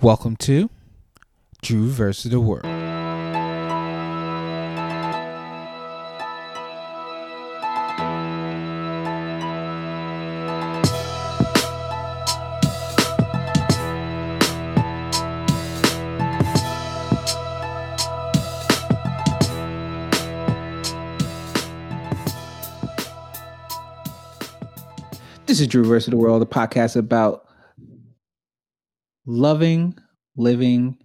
Welcome to Drew versus the World. This is Drew versus the World, a podcast about loving, living,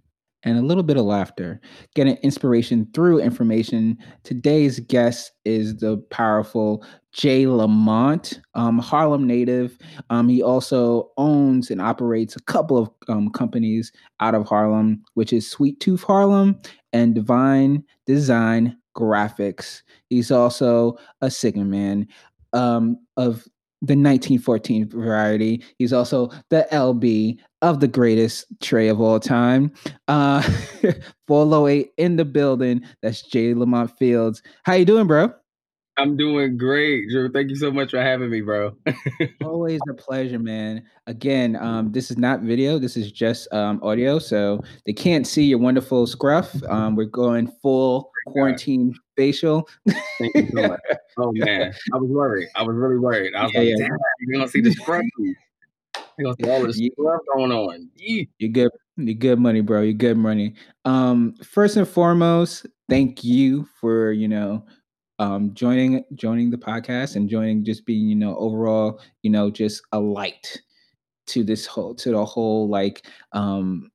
and a little bit of laughter, getting inspiration through information. Today's guest is the powerful Jay Lamont, um, Harlem native. Um, he also owns and operates a couple of um, companies out of Harlem, which is Sweet Tooth Harlem and Divine Design Graphics. He's also a Sigma man um, of the 1914 variety. He's also the LB of the greatest Trey of all time. Uh 408 in the building. That's Jay Lamont Fields. How you doing, bro? I'm doing great, Drew. Thank you so much for having me, bro. Always a pleasure, man. Again, um, this is not video. This is just um, audio, so they can't see your wonderful scruff. Um, we're going full quarantine facial. Thank you so much. Oh man, I was worried. I was really worried. I was Yeah, like, yeah. damn, you're gonna see the scrub. You're gonna see all this stuff going on. You're good. You're good money, bro. You're good money. Um, first and foremost, thank you for you know um joining joining the podcast and joining just being you know overall you know just a light to this whole to the whole like um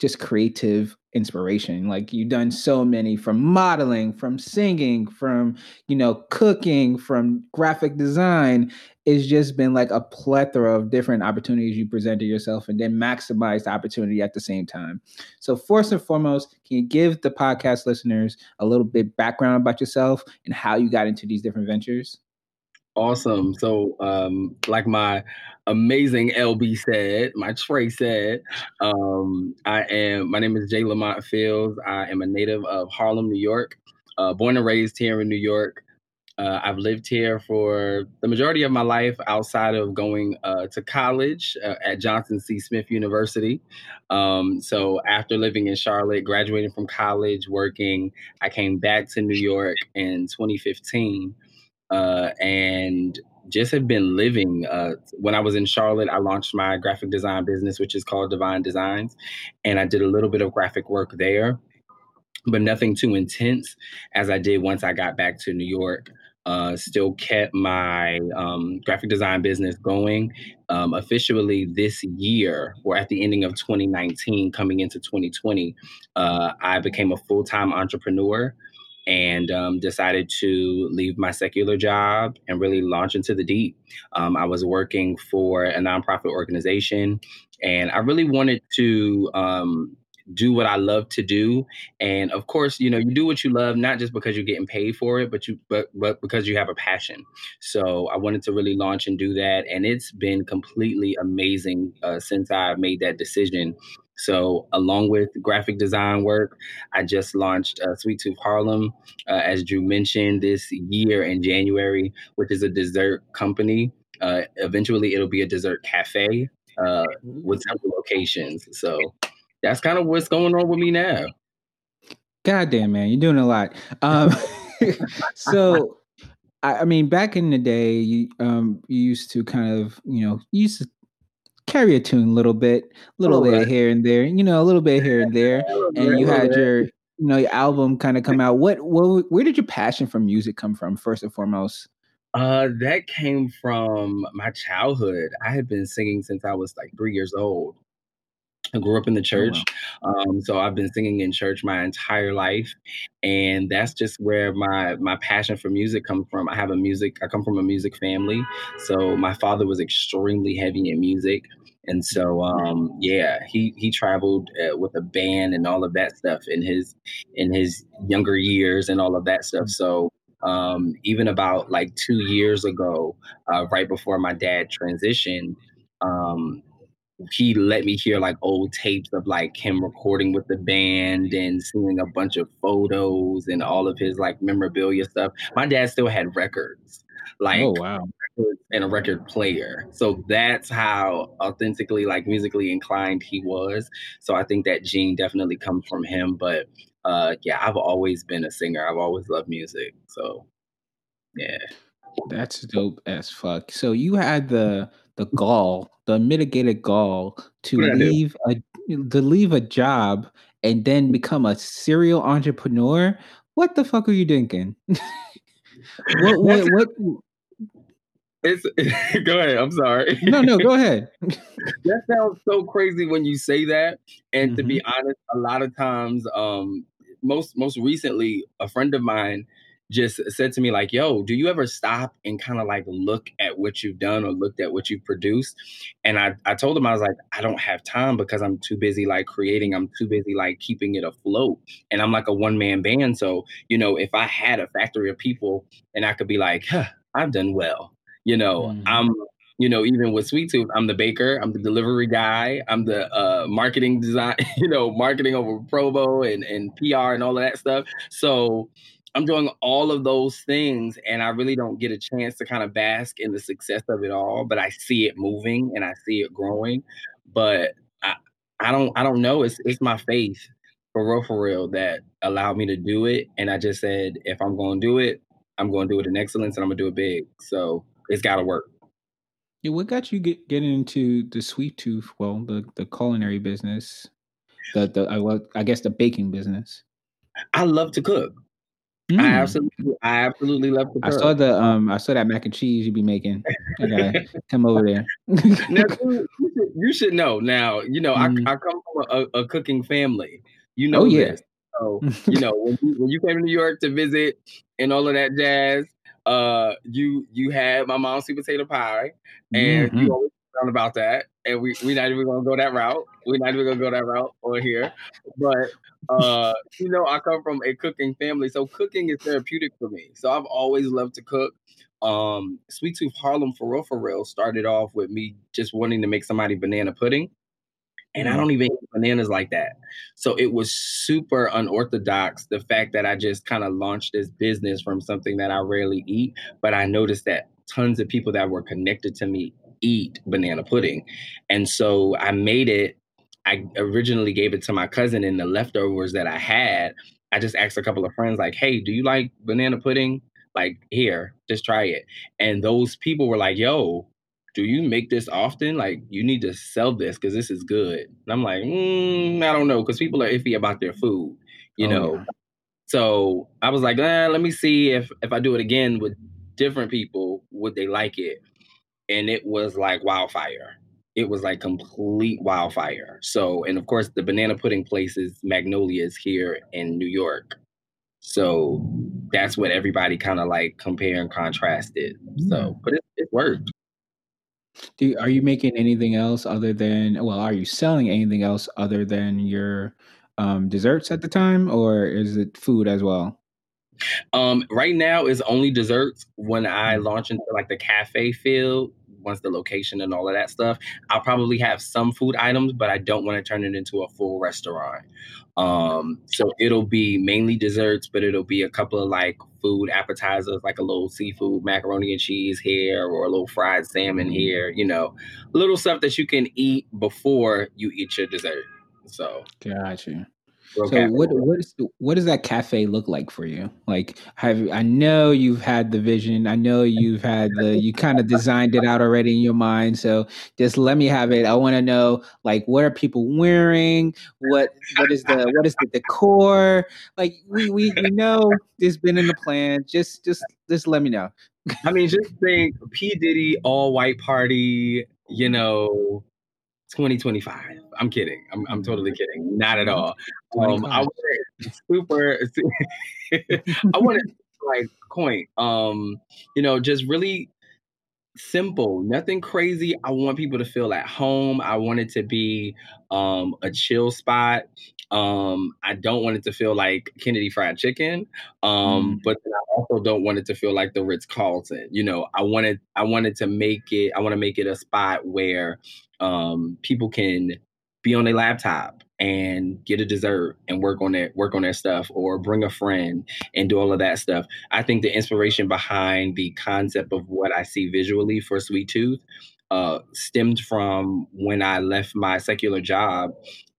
just creative inspiration. Like you've done so many from modeling from singing from you know cooking from graphic design. It's just been like a plethora of different opportunities you presented yourself and then maximize the opportunity at the same time. So first and foremost can you give the podcast listeners a little bit background about yourself and how you got into these different ventures Awesome. So, um, like my amazing LB said, my Trey said, um, I am. My name is Jay Lamont Fields. I am a native of Harlem, New York. Uh, born and raised here in New York. Uh, I've lived here for the majority of my life outside of going uh, to college uh, at Johnson C. Smith University. Um, so after living in Charlotte, graduating from college, working, I came back to New York in 2015 uh, and just have been living. Uh, when I was in Charlotte, I launched my graphic design business, which is called Divine Designs, and I did a little bit of graphic work there, but nothing too intense as I did once I got back to New York. Uh, still kept my um, graphic design business going. Um, officially this year, or at the ending of 2019, coming into 2020, uh, I became a full time entrepreneur and um, decided to leave my secular job and really launch into the deep. Um, I was working for a nonprofit organization, and I really wanted to um, do what I love to do. And of course, you know, you do what you love not just because you're getting paid for it, but you but but because you have a passion. So I wanted to really launch and do that, and it's been completely amazing uh, since I made that decision. So, along with graphic design work, I just launched uh, Sweet Tooth Harlem, uh, as Drew mentioned, this year in January, which is a dessert company. Uh, eventually, it'll be a dessert cafe uh, with several locations. So that's kind of what's going on with me now. God damn, man, you're doing a lot. Um, so, I, I mean, back in the day, you um, you used to kind of, you know, you used to carry a tune a little bit, a little Little bit bit. here and there, you know, a little bit here and there, and you had your, you know, your album kind of come out. What, what, where did your passion for music come from, first and foremost? Uh, that came from my childhood. I had been singing since I was like three years old. I grew up in the church, um, so I've been singing in church my entire life, and that's just where my my passion for music comes from. I have a music. I come from a music family, so my father was extremely heavy in music, and so um, yeah, he he traveled uh, with a band and all of that stuff in his in his younger years and all of that stuff. So um, even about like two years ago, uh, right before my dad transitioned, um, he let me hear like old tapes of like him recording with the band and seeing a bunch of photos and all of his like memorabilia stuff. My dad still had records. Like oh wow, and a record player. So that's how authentically, like musically inclined he was. So I think that gene definitely comes from him. But uh, yeah, I've always been a singer. I've always loved music. So yeah. That's dope as fuck. So you had the the gall, the mitigated gall to leave a to leave a job and then become a serial entrepreneur. What the fuck are you thinking? what what what it's go ahead. I'm sorry. No, no, go ahead. that sounds so crazy when you say that. And mm-hmm. to be mm-hmm. honest, a lot of times, um, most most recently, a friend of mine just said to me like, "Yo, do you ever stop and kind of like look at what you've done or looked at what you've produced?" And I I told him I was like, "I don't have time because I'm too busy like creating. I'm too busy like keeping it afloat. And I'm like a one man band, so you know, if I had a factory of people and I could be like, huh, I've done well. You know, mm-hmm. I'm you know, even with Sweet Tooth, I'm the baker, I'm the delivery guy, I'm the uh, marketing design, you know, marketing over promo and, and PR and all of that stuff. So I'm doing all of those things and I really don't get a chance to kind of bask in the success of it all, but I see it moving and I see it growing. But I, I don't I don't know. It's it's my faith for real for real that allowed me to do it. And I just said, if I'm gonna do it, I'm gonna do it in excellence and I'm gonna do it big. So it's gotta work. Yeah, what got you get, getting into the sweet tooth? Well, the the culinary business, the the I, I guess the baking business. I love to cook. Mm. I absolutely, I absolutely love the. I saw the um, I saw that mac and cheese you be making. I gotta come over there. now, you, should, you, should, know. Now, you know, mm. I, I come from a, a, cooking family. You know oh, yeah. this. So, you know, when you, when you came to New York to visit and all of that jazz, uh, you you had my mom's sweet potato pie, and mm-hmm. you always talking about that. And we we're not even gonna go that route. We're not even gonna go that route on here. But uh, you know, I come from a cooking family, so cooking is therapeutic for me. So I've always loved to cook. Um, Sweet Tooth Harlem for real for real started off with me just wanting to make somebody banana pudding. And I mm. don't even eat bananas like that. So it was super unorthodox the fact that I just kind of launched this business from something that I rarely eat. But I noticed that tons of people that were connected to me eat banana pudding. And so I made it. I originally gave it to my cousin, and the leftovers that I had, I just asked a couple of friends, like, hey, do you like banana pudding? Like, here, just try it. And those people were like, yo, do you make this often? Like, you need to sell this because this is good. And I'm like, mm, I don't know, because people are iffy about their food, you oh, know. Yeah. So I was like, eh, let me see if if I do it again with different people, would they like it? And it was like wildfire. It was like complete wildfire. So, and of course, the banana pudding place is Magnolia's here in New York. So that's what everybody kind of like compare and contrasted. So, mm. but it, it worked. Do you, are you making anything else other than well, are you selling anything else other than your um, desserts at the time, or is it food as well? Um, right now is only desserts. When I mm. launch into like the cafe field, once the location and all of that stuff, I'll probably have some food items, but I don't want to turn it into a full restaurant. Um, so it'll be mainly desserts, but it'll be a couple of like food appetizers, like a little seafood macaroni and cheese here, or a little fried salmon here. You know, little stuff that you can eat before you eat your dessert. So, so what what is what does that cafe look like for you? Like have I know you've had the vision. I know you've had the you kind of designed it out already in your mind. So just let me have it. I want to know like what are people wearing? What what is the what is the decor? Like we we, we know it's been in the plan. Just just just let me know. I mean, just think P Diddy all white party. You know, 2025. I'm kidding. I'm, I'm totally kidding. Not at all. Um, I want it super. I want to like point. Um, you know, just really simple, nothing crazy. I want people to feel at home. I want it to be um, a chill spot. Um, I don't want it to feel like Kennedy Fried Chicken, um, mm. but I also don't want it to feel like the Ritz Carlton. You know, I wanted I wanted to make it. I want to make it a spot where um, people can be on a laptop and get a dessert and work on it, work on their stuff, or bring a friend and do all of that stuff. I think the inspiration behind the concept of what I see visually for Sweet Tooth uh, stemmed from when I left my secular job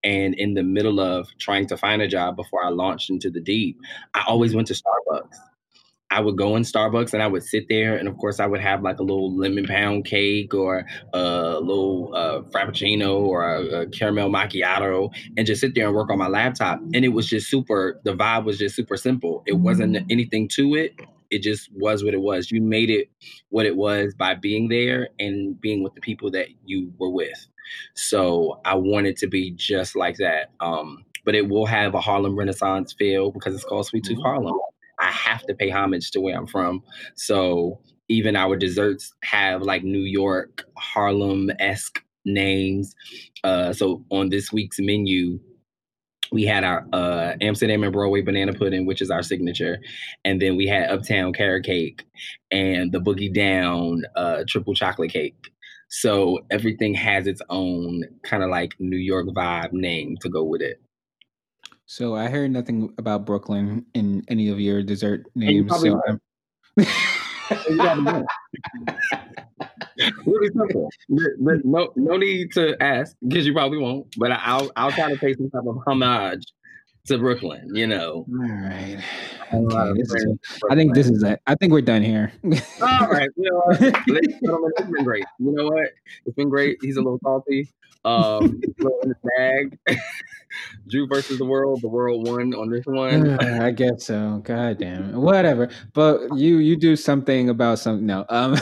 and in the middle of trying to find a job before I launched into the deep, I always went to Starbucks. I would go in Starbucks and I would sit there, and of course, I would have like a little lemon pound cake or a little uh, frappuccino or a, a, caramel macchiato, and just sit there and work on my laptop. And it was just super. The vibe was just super simple. It wasn't anything to it. It just was what it was. You made it what it was by being there and being with the people that you were with. So I wanted to be just like that. Um, but it will have a Harlem Renaissance feel because it's called Sweet Tooth mm-hmm. Harlem. I have to pay homage to where I'm from. So even our desserts have like New York, Harlem esque names. Uh, so on this week's menu, we had our uh, Amsterdam and Broadway banana pudding, which is our signature, and then we had Uptown carrot cake and the Boogie Down uh, triple chocolate cake. So everything has its own kind of like New York vibe name to go with it. So I heard nothing about Brooklyn in any of your dessert names. So I'm... really simple. No, no need to ask because you probably won't. But I'll I'll try to pay some type of homage to Brooklyn. You know. All right. Okay, is, I think this is it. I think we're done here. All right. You know what? Ladies and gentlemen, it's been great. You know what? It's been great. He's a little salty. Um, in the bag. Drew versus the world. The world won on this one. I guess so. God damn it. Whatever. But you you do something about something. No. Um.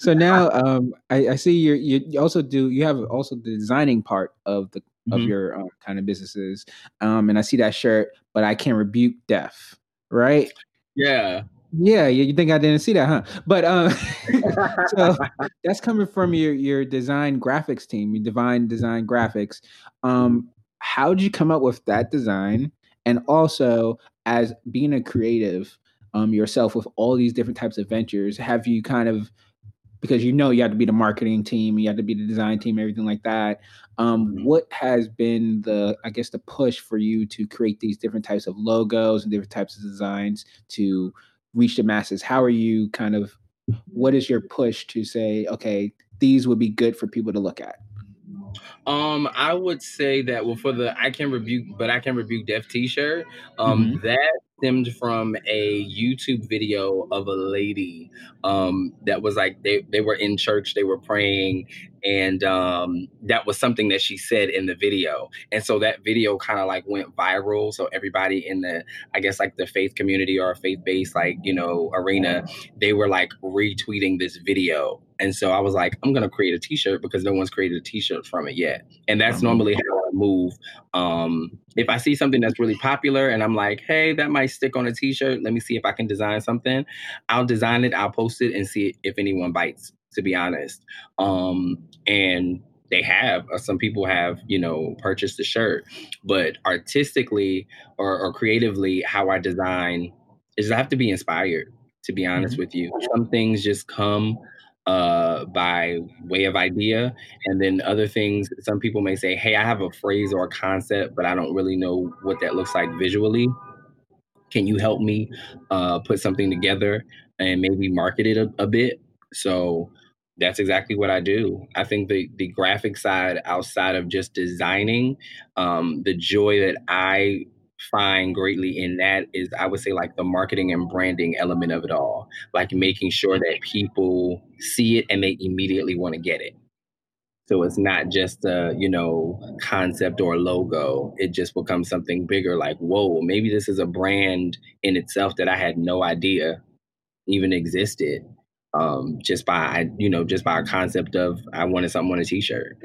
so now um I, I see you you also do you have also the designing part of the of mm-hmm. your um, kind of businesses. Um, and I see that shirt, but I can't rebuke death right? Yeah. Yeah, you think I didn't see that, huh? But um, so that's coming from your your design graphics team, your Divine Design Graphics. Um, how did you come up with that design? And also, as being a creative um, yourself with all these different types of ventures, have you kind of because you know you have to be the marketing team, you have to be the design team, everything like that. Um, mm-hmm. What has been the, I guess, the push for you to create these different types of logos and different types of designs to reach the masses? How are you kind of, what is your push to say, okay, these would be good for people to look at? Um, I would say that well for the I can rebuke, but I can rebuke death T-shirt. Um, mm-hmm. that stemmed from a YouTube video of a lady um, that was like they, they were in church, they were praying, and um, that was something that she said in the video. And so that video kind of like went viral. So everybody in the, I guess like the faith community or faith based like you know arena, they were like retweeting this video. And so I was like, I'm gonna create a T-shirt because no one's created a T-shirt from it yet. And that's mm-hmm. normally how move. Um, if I see something that's really popular and I'm like, hey, that might stick on a T-shirt. Let me see if I can design something. I'll design it. I'll post it and see if anyone bites to be honest. Um, and they have uh, some people have you know purchased the shirt but artistically or, or, creatively how i design is i have to be inspired to be honest mm-hmm. with you some things just come uh, by way of idea and then other things some people may say hey i have a phrase or a concept but i don't really know what that looks like visually can you help me uh, put something together and maybe market it a, a bit so that's exactly what I do. I think the the graphic side, outside of just designing, um, the joy that I find greatly in that is I would say like the marketing and branding element of it all, like making sure that people see it and they immediately want to get it. So it's not just a you know concept or logo. It just becomes something bigger. Like whoa, maybe this is a brand in itself that I had no idea even existed um, just by you know just by a concept of I wanted something on a t-shirt.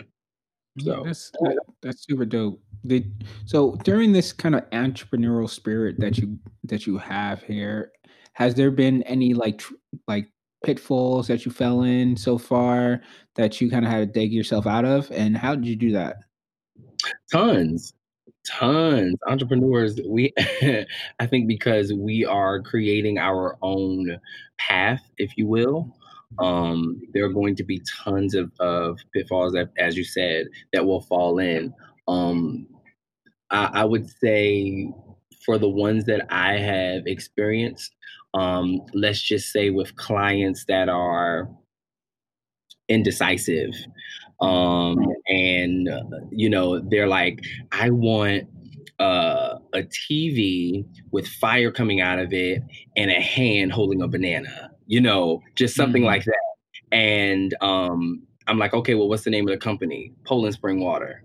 So yeah, that's that's super dope. Did, so during this kind of entrepreneurial spirit that you that you have here, has there been any like tr- like pitfalls that you fell in so far that you kind of had to dig yourself out of, and how did you do that? Tons, tons. Entrepreneurs we i think because we are creating our own path if you will um there are going to be tons of, of pitfalls that as you said that will fall in. Um, I, I would say for the ones that I have experienced, um, let's just say with clients that are indecisive um, and uh, you know they're like i want uh, a tv with fire coming out of it and a hand holding a banana you know just something mm-hmm. like that. And um, i'm like okay well what's the name of the company? Poland spring water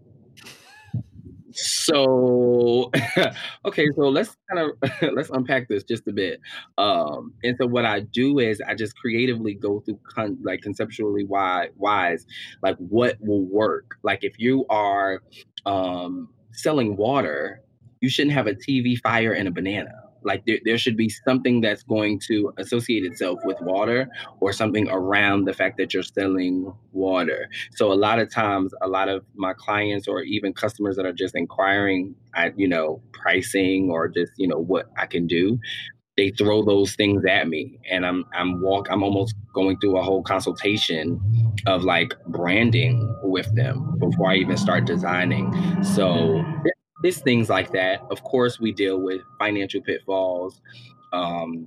so okay so let's kind of let's unpack this just a bit. Um and so what i do is i just creatively go through con- like conceptually why wise like what will work. Like if you are um selling water you shouldn't have a tv fire and a banana like there, there should be something that's going to associate itself with water or something around the fact that you're selling water. So a lot of times a lot of my clients or even customers that are just inquiring at you know pricing or just you know what i can do they throw those things at me. And i'm i'm walk i'm almost going through a whole consultation of like branding with them before i even start designing. So it's things like that. Of course, we deal with financial pitfalls um,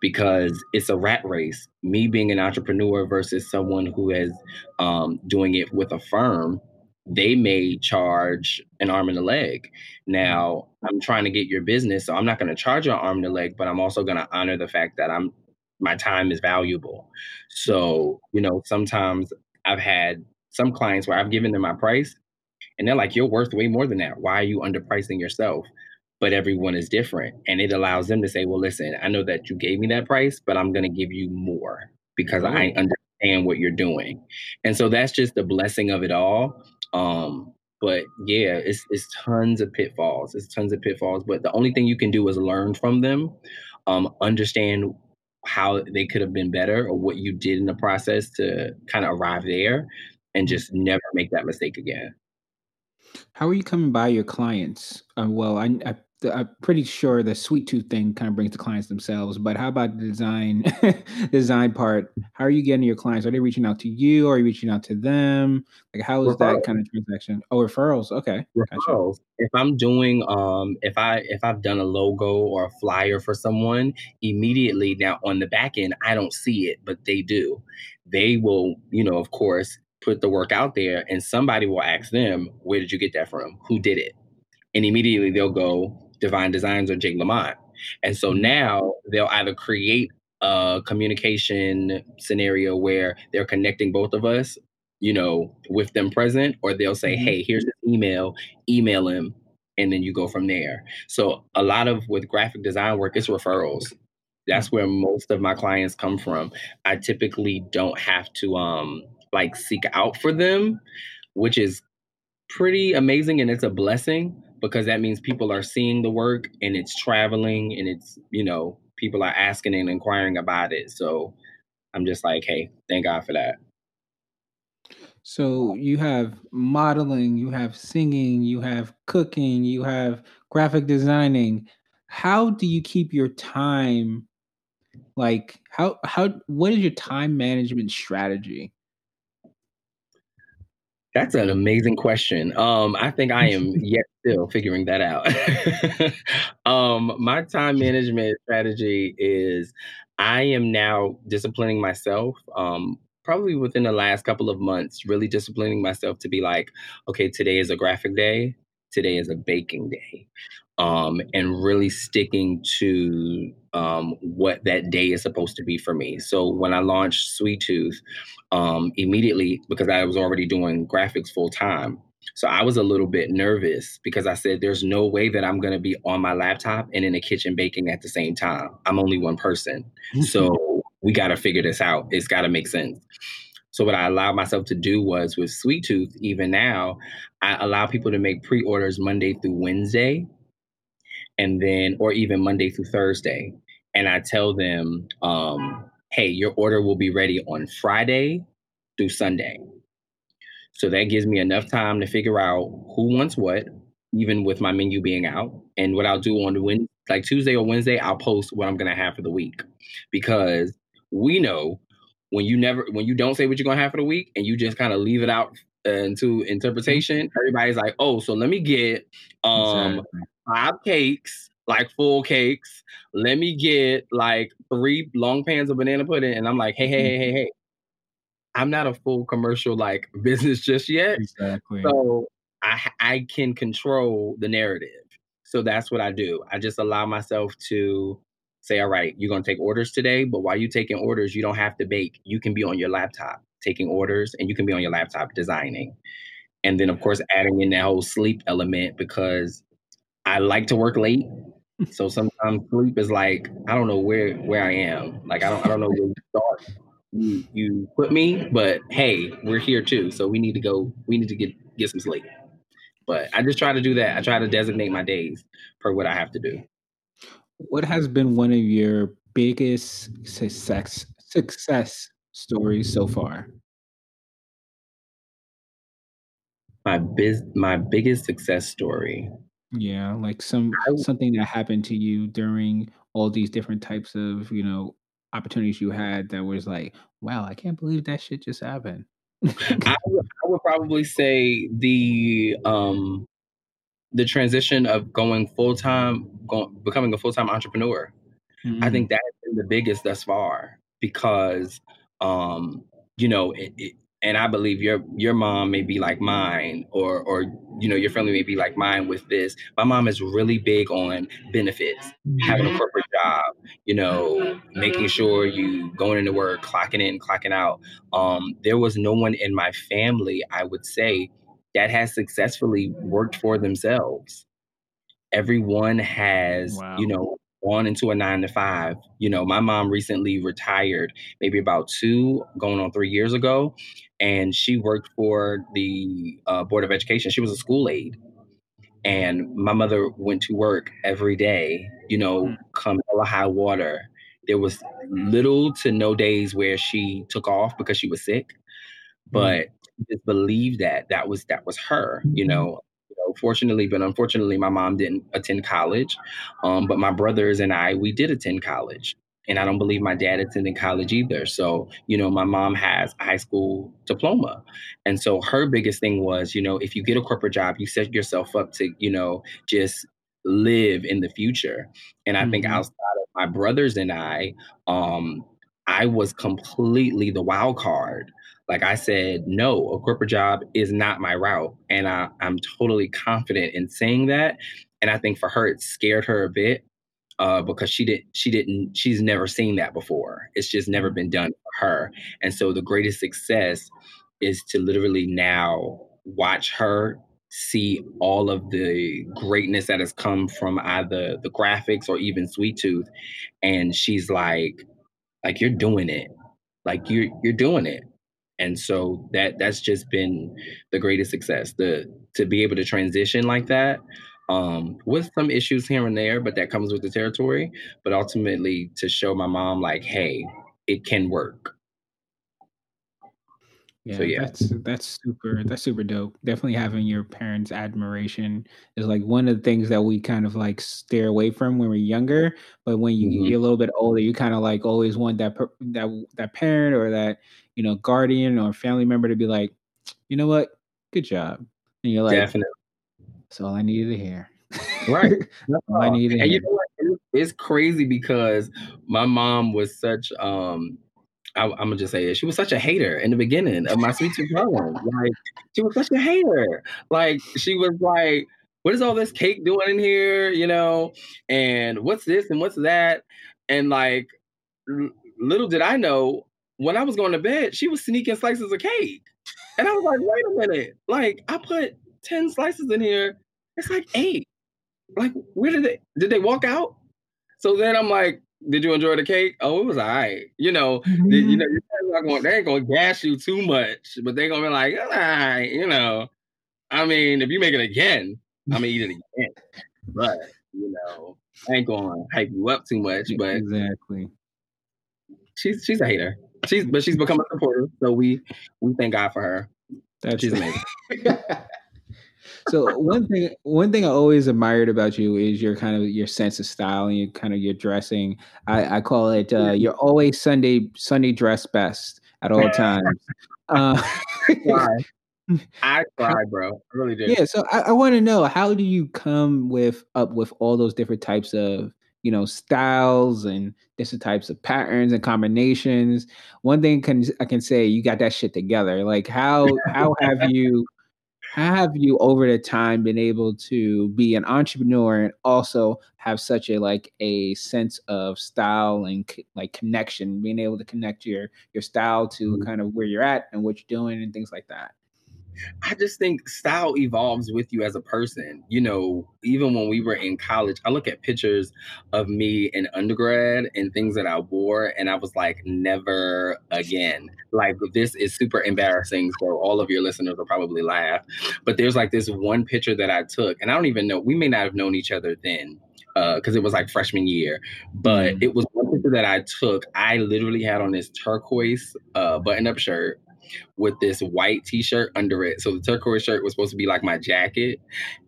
because it's a rat race. Me being an entrepreneur versus someone who is um, doing it with a firm, they may charge an arm and a leg. Now, I'm trying to get your business, so I'm not going to charge you an arm and a leg, but I'm also going to honor the fact that I'm my time is valuable. So, you know, sometimes I've had some clients where I've given them my price and they're like, you're worth way more than that. Why are you underpricing yourself? But everyone is different. And it allows them to say, well, listen, I know that you gave me that price, but I'm going to give you more because I understand what you're doing. And so that's just the blessing of it all. Um, but yeah, it's, it's tons of pitfalls. It's tons of pitfalls. But the only thing you can do is learn from them, um, understand how they could have been better or what you did in the process to kind of arrive there and just never make that mistake again. How are you coming by your clients? Uh, well, I, I I'm pretty sure the sweet tooth thing kind of brings the clients themselves, but how about the design design part? How are you getting your clients? Are they reaching out to you or are you reaching out to them? Like how is referrals. that kind of transaction? Oh, referrals. Okay. Referrals. Gotcha. If I'm doing um if I if I've done a logo or a flyer for someone, immediately now on the back end, I don't see it, but they do. They will, you know, of course, put the work out there and somebody will ask them, where did you get that from? Who did it? And immediately they'll go Divine Designs or Jay Lamont. And so now they'll either create a communication scenario where they're connecting both of us, you know, with them present, or they'll say, mm-hmm. hey, here's an email, email him, and then you go from there. So a lot of with graphic design work, it's referrals. That's where most of my clients come from. I typically don't have to um like seek out for them, which is pretty amazing and it's a blessing because that means people are seeing the work and it's traveling and it's, you know, people are asking and inquiring about it. So I'm just like, hey, thank God for that. So you have modeling, you have singing, you have cooking, you have graphic designing. How do you keep your time like how how what is your time management strategy? That's an amazing question. Um, I think I am yet still figuring that out. um, my time management strategy is I am now disciplining myself. Um, probably within the last couple of months, really disciplining myself to be like, okay, today is a graphic day, today is a baking day um, and really sticking to um, what that day is supposed to be for me. So when I launched Sweet Tooth, um, immediately because I was already doing graphics full time. So I was a little bit nervous because I said, there's no way that I'm going to be on my laptop and in the kitchen baking at the same time. I'm only one person. so we got to figure this out. It's got to make sense. So what I allowed myself to do was with Sweet Tooth, even now, I allow people to make pre-orders Monday through Wednesday and then or even Monday through Thursday. And I tell them, um, hey, your order will be ready on Friday through Sunday. So that gives me enough time to figure out who wants what, even with my menu being out. And what I'll do on the Wednesday, like Tuesday or Wednesday, I'll post what I'm gonna have for the week. Because we know when you never when you don't say what you're gonna have for the week and you just kind of leave it out into interpretation, everybody's like, oh, so let me get um exactly. Five cakes, like full cakes. Let me get like three long pans of banana pudding. And I'm like, hey, hey, hey, hey, hey. I'm not a full commercial like business just yet. Exactly. So I I can control the narrative. So that's what I do. I just allow myself to say, all right, you're gonna take orders today, but while you're taking orders, you don't have to bake. You can be on your laptop taking orders and you can be on your laptop designing. And then of course adding in that whole sleep element because I like to work late. So sometimes sleep is like, I don't know where where I am. Like I don't I don't know where you start. You you put me, but hey, we're here too. So we need to go, we need to get get some sleep. But I just try to do that. I try to designate my days per what I have to do. What has been one of your biggest success success stories so far? My biz my biggest success story. Yeah, like some something that happened to you during all these different types of, you know, opportunities you had that was like, wow, I can't believe that shit just happened. I, would, I would probably say the um the transition of going full time, going, becoming a full time entrepreneur. Mm-hmm. I think that's been the biggest thus far because um, you know, it, it, and I believe your your mom may be like mine, or or you know, your family may be like mine with this. My mom is really big on benefits, having a mm-hmm. corporate job, you know, making sure you going into work, clocking in, clocking out. Um, there was no one in my family, I would say, that has successfully worked for themselves. Everyone has, wow. you know, on into a nine to five. You know, my mom recently retired, maybe about two, going on three years ago, and she worked for the uh, Board of Education. She was a school aide. And my mother went to work every day, you know, mm. come hella high water. There was little to no days where she took off because she was sick, mm. but mm. just believe that that was that was her, you know fortunately, but unfortunately, my mom didn't attend college. Um, but my brothers and I, we did attend college. And I don't believe my dad attended college either. So, you know, my mom has a high school diploma. And so her biggest thing was, you know, if you get a corporate job, you set yourself up to, you know, just live in the future. And I mm-hmm. think outside of my brothers and I, um, I was completely the wild card. Like I said, no, a corporate job is not my route. And I, I'm totally confident in saying that. And I think for her, it scared her a bit uh, because she didn't. she didn't she's never seen that before. It's just never been done for her. And so the greatest success is to literally now watch her see all of the greatness that has come from either the graphics or even Sweet Tooth. And she's like, like you're doing it. Like you're you're doing it and so that that's just been the greatest success the to be able to transition like that um, with some issues here and there but that comes with the territory but ultimately to show my mom like hey it can work yeah, so, yeah, that's that's super that's super dope. Definitely having your parents' admiration is like one of the things that we kind of like steer away from when we're younger. But when you mm-hmm. get a little bit older, you kind of like always want that that that parent or that you know guardian or family member to be like, you know what, good job, and you're like, definitely. That's all I needed to hear. Right. That's all I needed. And you know what? It's crazy because my mom was such um I, am gonna just say it. She was such a hater in the beginning of my sweet tooth poem. Like she was such a hater. Like she was like, "What is all this cake doing in here?" You know, and what's this and what's that? And like, little did I know, when I was going to bed, she was sneaking slices of cake, and I was like, "Wait a minute! Like I put ten slices in here. It's like eight. Like where did they? Did they walk out?" So then I'm like, did you enjoy the cake? Oh, it was all right. You know, mm-hmm. the, you know, going, they ain't gonna gas you too much, but they gonna be like, all right, you know. I mean, if you make it again, I'm gonna eat it again. But you know, I ain't gonna hype you up too much. But exactly, she's she's a hater. She's but she's become a supporter, so we we thank God for her. That's she's amazing. so one thing one thing I always admired about you is your kind of your sense of style and your kind of your dressing. I, I call it uh, you're always Sunday Sunday dress best at all times. uh, I cry, bro. I really do. Yeah, so I, I want to know how do you come with up with all those different types of you know styles and different types of patterns and combinations. One thing can I can say you got that shit together. Like how how have you how have you over the time been able to be an entrepreneur and also have such a like a sense of style and like connection being able to connect your your style to mm-hmm. kind of where you're at and what you're doing and things like that I just think style evolves with you as a person. You know, even when we were in college, I look at pictures of me in undergrad and things that I wore, and I was like, never again. Like, this is super embarrassing. So, all of your listeners will probably laugh. But there's like this one picture that I took, and I don't even know, we may not have known each other then because uh, it was like freshman year. But mm. it was one picture that I took. I literally had on this turquoise uh, button up shirt with this white t-shirt under it. So the turquoise shirt was supposed to be like my jacket,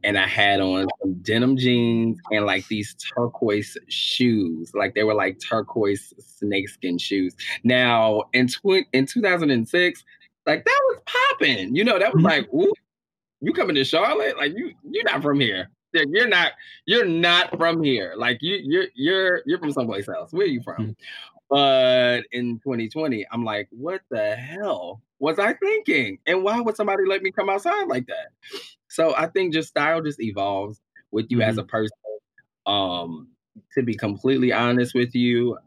and I had on some denim jeans and like these turquoise shoes, like they were like turquoise snakeskin shoes. Now in tw- in 2006, like that was popping. You know, that was mm-hmm. like, ooh, you coming to Charlotte? Like you you're not from here. You're not you're not from here. Like you you're you're you're from someplace else. Where are you from? Mm-hmm. But in 2020, I'm like, what the hell was I thinking? And why would somebody let me come outside like that? So I think just style just evolves with you mm-hmm. as a person. Um, to be completely honest with you,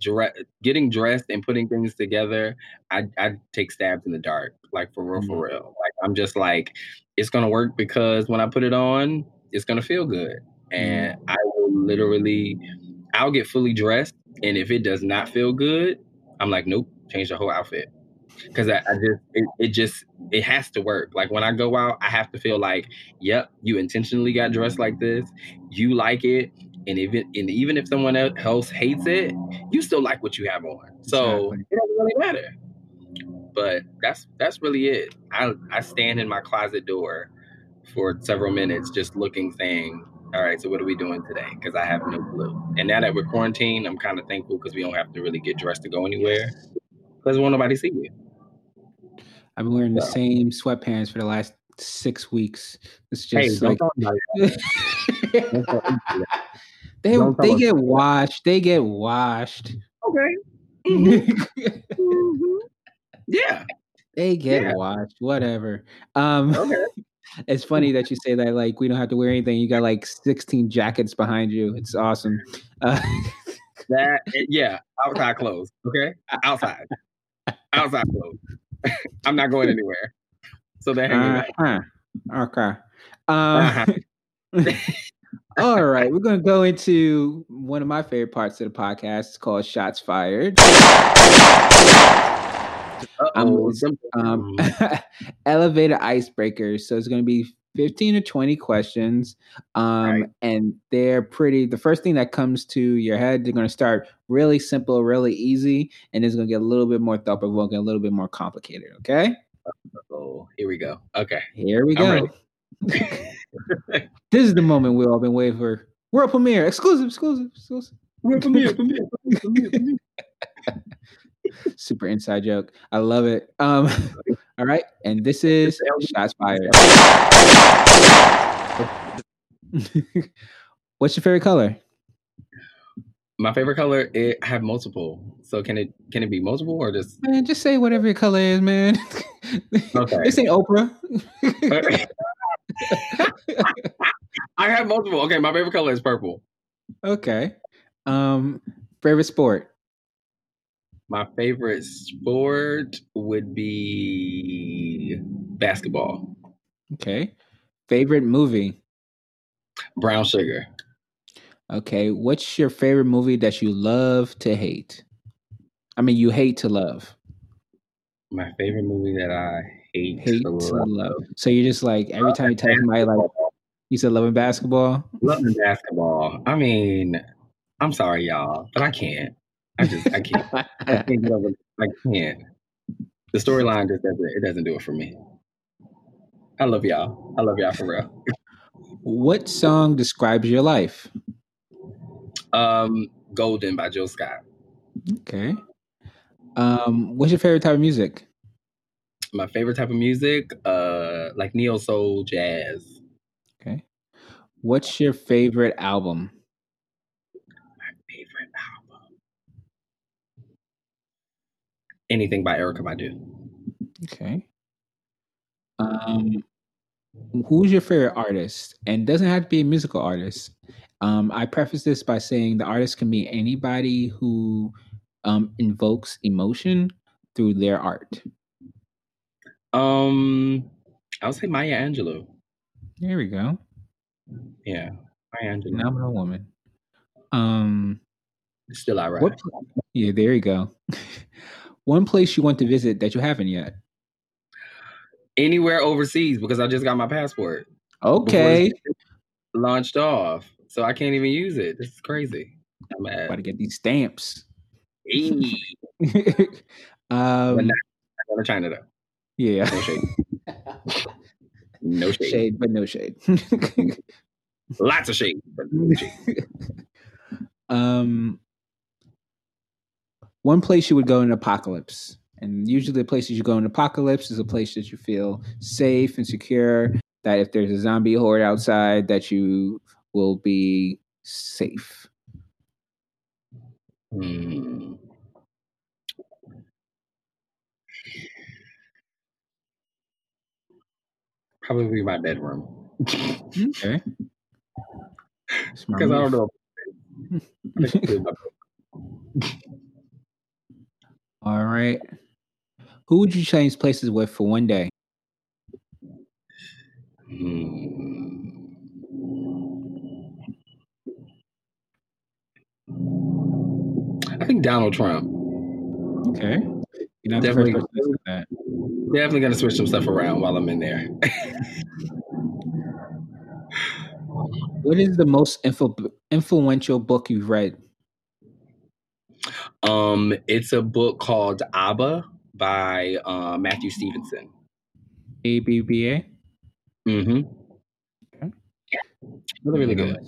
dre- getting dressed and putting things together, I, I take stabs in the dark, like for real, mm-hmm. for real. Like I'm just like, it's gonna work because when I put it on, it's gonna feel good. And mm-hmm. I will literally, I'll get fully dressed and if it does not feel good, I'm like, nope, change the whole outfit. Cause I, I just it, it, just it has to work. Like when I go out, I have to feel like, yep, you intentionally got dressed like this, you like it, and even and even if someone else hates it, you still like what you have on. So exactly. it doesn't really matter. But that's that's really it. I I stand in my closet door for several minutes just looking, saying, all right, so what are we doing today? Because I have no clue. And now that we're quarantined, I'm kind of thankful because we don't have to really get dressed to go anywhere because won't nobody see you. I've been wearing so. the same sweatpants for the last six weeks. It's just hey, like they they get washed. They get washed. Okay. Mm-hmm. mm-hmm. Yeah. They get yeah. washed. Whatever. Um. Okay. It's funny that you say that. Like we don't have to wear anything. You got like 16 jackets behind you. It's awesome. Uh, that yeah, outside clothes. Okay, outside, outside clothes. I'm not going anywhere. So they're hanging uh-huh. Okay. Um, uh-huh. all right, we're going to go into one of my favorite parts of the podcast. It's called Shots Fired. Um, um, elevator icebreakers. So it's going to be 15 or 20 questions. Um, right. And they're pretty, the first thing that comes to your head, they're going to start really simple, really easy, and it's going to get a little bit more thought provoking, a little bit more complicated. Okay. Oh, here we go. Okay. Here we go. this is the moment we've all been waiting for. World premiere, exclusive, exclusive, exclusive. World premiere, premiere, premiere, premiere. Super inside joke. I love it. Um, all right, and this is shots fired. What's your favorite color? My favorite color, it I have multiple. So can it can it be multiple or just man? Just say whatever your color is, man. Okay. this ain't Oprah. I have multiple. Okay, my favorite color is purple. Okay. Um, favorite sport. My favorite sport would be basketball. Okay. Favorite movie? Brown Sugar. Okay. What's your favorite movie that you love to hate? I mean, you hate to love. My favorite movie that I hate, hate to, love. love. So you're just like every time you tell somebody like you said Love and Basketball. Loving basketball. I mean, I'm sorry, y'all, but I can't. I just I can't. I can't get over. I can't. The storyline just doesn't. It doesn't do it for me. I love y'all. I love y'all for real. What song describes your life? Um, Golden by Jill Scott. Okay. Um, what's your favorite type of music? my favorite type of music, uh, like neo soul, jazz. Okay. What's your favorite album? My favorite album. Anything by Erykah Badu. Okay. Um, who's your favorite artist? And doesn't have to be a musical artist. Um, I preface this by saying the artist can be anybody who um, invokes emotion through their art. Um, I would say Maya Angelou. There we go. Yeah, Maya Angelou. Phenomenal woman. Um, Still I what, yeah, there you go. One place you want to visit that you haven't yet. Anywhere overseas because I just got my passport. Okay. Launched off, so I can't even use it. This is crazy. I'm mad. Got to get these stamps. Hey. um, but not, to China though. Yeah. No shade. no shade. Shade, but no shade. Lots of shade, but no shade. um, one place you would go in an apocalypse, and usually the places you go in apocalypse is a place that you feel safe and secure. That if there's a zombie horde outside, that you will be safe. Hmm. Probably my bedroom. Okay. Because I don't know. All right. Who would you change places with for one day? Hmm. I think Donald Trump. Okay. You're not Definitely. the to that. Definitely gonna switch some stuff around while I'm in there. What is the most influ- influential book you've read? Um, it's a book called Abba by uh, Matthew Stevenson. A B B A. Mm-hmm. Okay. Really, really good.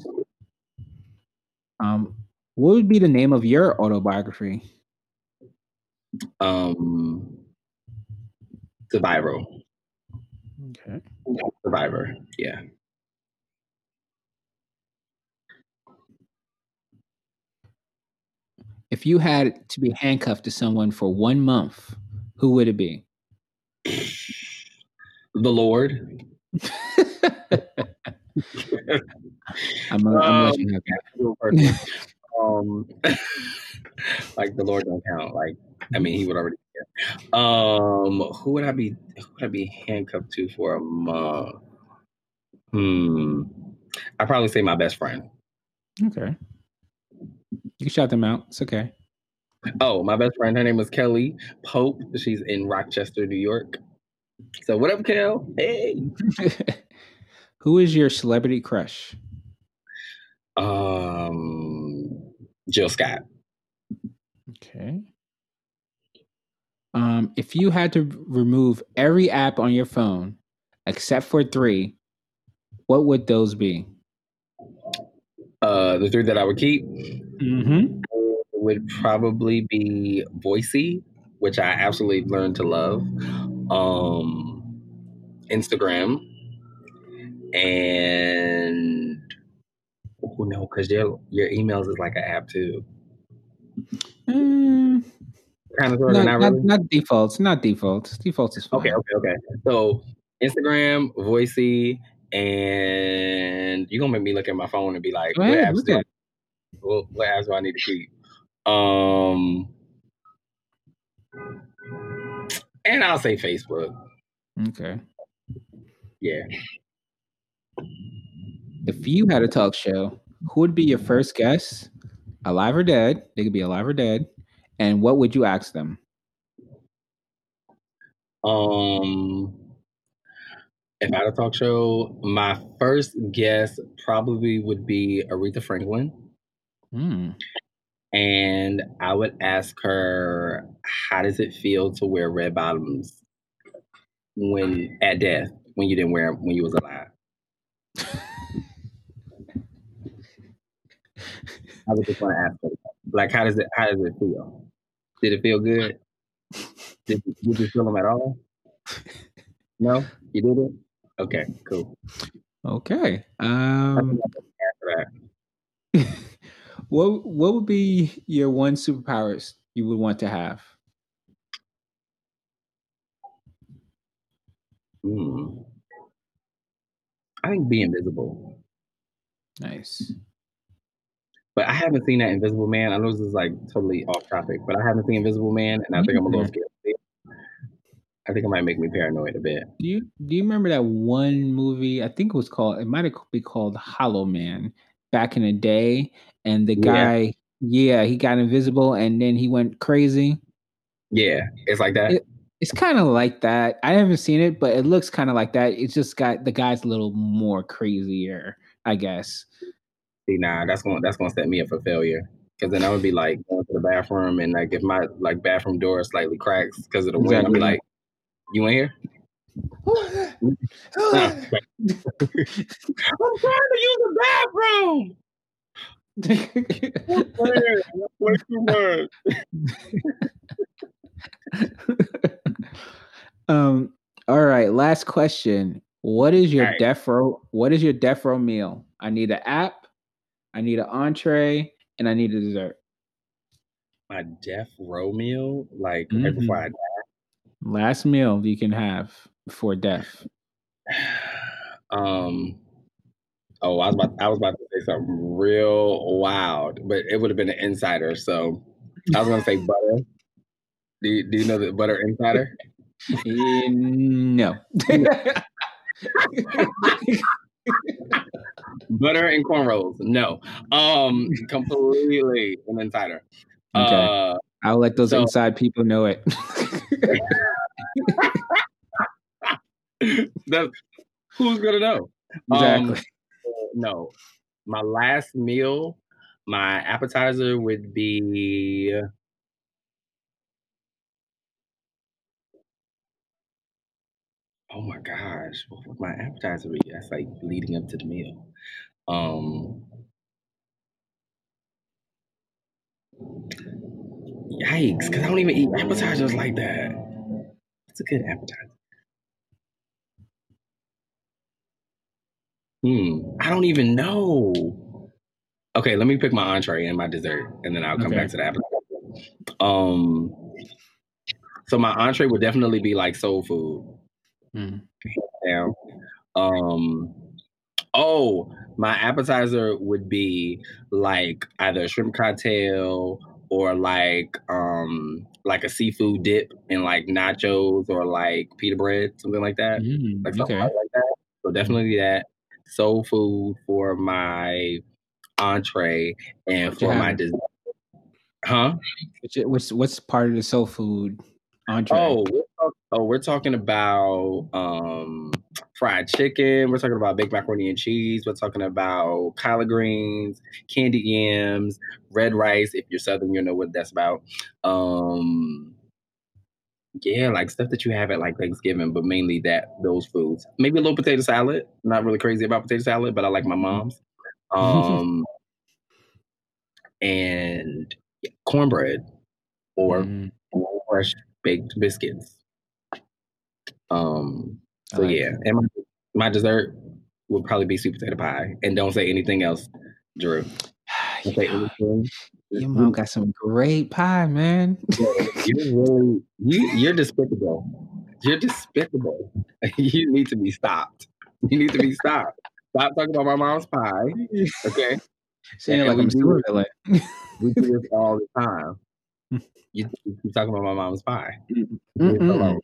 Um, what would be the name of your autobiography? Um, Survivor. Okay. Survivor. Yeah. If you had to be handcuffed to someone for one month, who would it be? The Lord. I'm gonna, I'm gonna you that. um, like the Lord don't count. Like, I mean, he would already. Um, who would I be? Who would I be handcuffed to for a month? Hmm. I'd probably say my best friend. Okay. You can shout them out. It's okay. Oh, my best friend. Her name was Kelly Pope. She's in Rochester, New York. So what up, Kel? Hey. Who is your celebrity crush? Um, Jill Scott. Okay. Um, if you had to remove every app on your phone except for three, what would those be? Uh, the three that I would keep Mm-hmm. would probably be Voicey, which I absolutely learned to love. Um, Instagram, and oh no, because your your emails is like an app too. Mm, Kind of sort not, of not not, really. not defaults. Not defaults. Defaults is fine. Okay, okay, okay. So Instagram, Voicey, and you're gonna make me look at my phone and be like, Go what ahead, apps look do at it. What, what apps do I need to keep? Um, and I'll say Facebook. Okay. Yeah. If you had a talk show, who would be your first guest, alive or dead? They could be alive or dead. And what would you ask them? Um, if I had a talk show, my first guest probably would be Aretha Franklin. Hmm. and I would ask her, "How does it feel to wear red bottoms when at death when you didn't wear them when you was alive?" I would just want to ask her, like, how does it how does it feel? Did it feel good? Did, did you feel them at all? No, you didn't. Okay, cool. Okay. Um, what what would be your one superpowers you would want to have? Hmm. I think be invisible. Nice. But I haven't seen that Invisible Man. I know this is like totally off topic, but I haven't seen Invisible Man, and I think I'm a little scared. I think it might make me paranoid a bit. Do you do you remember that one movie? I think it was called. It might be called Hollow Man back in the day, and the guy, yeah, yeah he got invisible, and then he went crazy. Yeah, it's like that. It, it's kind of like that. I haven't seen it, but it looks kind of like that. It's just got the guy's a little more crazier, I guess. See, nah, that's gonna that's going to set me up for failure. Because then I would be like going to the bathroom, and like if my like bathroom door slightly cracks because of the exactly. wind, I'd be like, "You in here?" I'm trying to use the bathroom. Way too much. um. All right. Last question. What is your right. death row? What is your death row meal? I need an app. I need an entree, and I need a dessert. My death row meal, like mm-hmm. right before I die. Last meal you can have before death. Um. Oh, I was about I was about to say something real wild, but it would have been an insider. So I was gonna say butter. Do you, do you know the butter insider? Uh, no. butter and cornrows. No. Um, completely an insider. Okay. Uh, I'll let those so, inside people know it. who's gonna know? Exactly. Um, no, my last meal, my appetizer would be. Oh my gosh, what would my appetizer be? That's like leading up to the meal. Um, yikes, because I don't even eat appetizers like that. It's a good appetizer. Hmm. I don't even know. Okay, let me pick my entree and my dessert, and then I'll come okay. back to the appetizer. Um, so my entree would definitely be like soul food. Mm. Um, oh, my appetizer would be like either a shrimp cocktail or like um like a seafood dip and like nachos or like pita bread, something like that. Mm, like something okay. like that. So definitely that soul food for my entree and for my dessert. Huh? What's what's part of the soul food entree? Oh, we're oh, we're talking about um, fried chicken. We're talking about baked macaroni and cheese. We're talking about collard greens, candy yams, red rice. If you're southern, you'll know what that's about. Um, yeah, like stuff that you have at like Thanksgiving, but mainly that those foods. Maybe a little potato salad. not really crazy about potato salad, but I like my mom's. Um, and cornbread or mm. fresh baked biscuits. Um, so like yeah, and my, my dessert would probably be sweet potato pie. And don't say anything else, Drew. Don't say anything your mom got some great pie, man. you're really you you're despicable. You're despicable. You need to be stopped. You need to be stopped. Stop talking about my mom's pie. Okay. Saying like I'm do it. we do this all the time. You, keep talking about my mom's pie. Mm,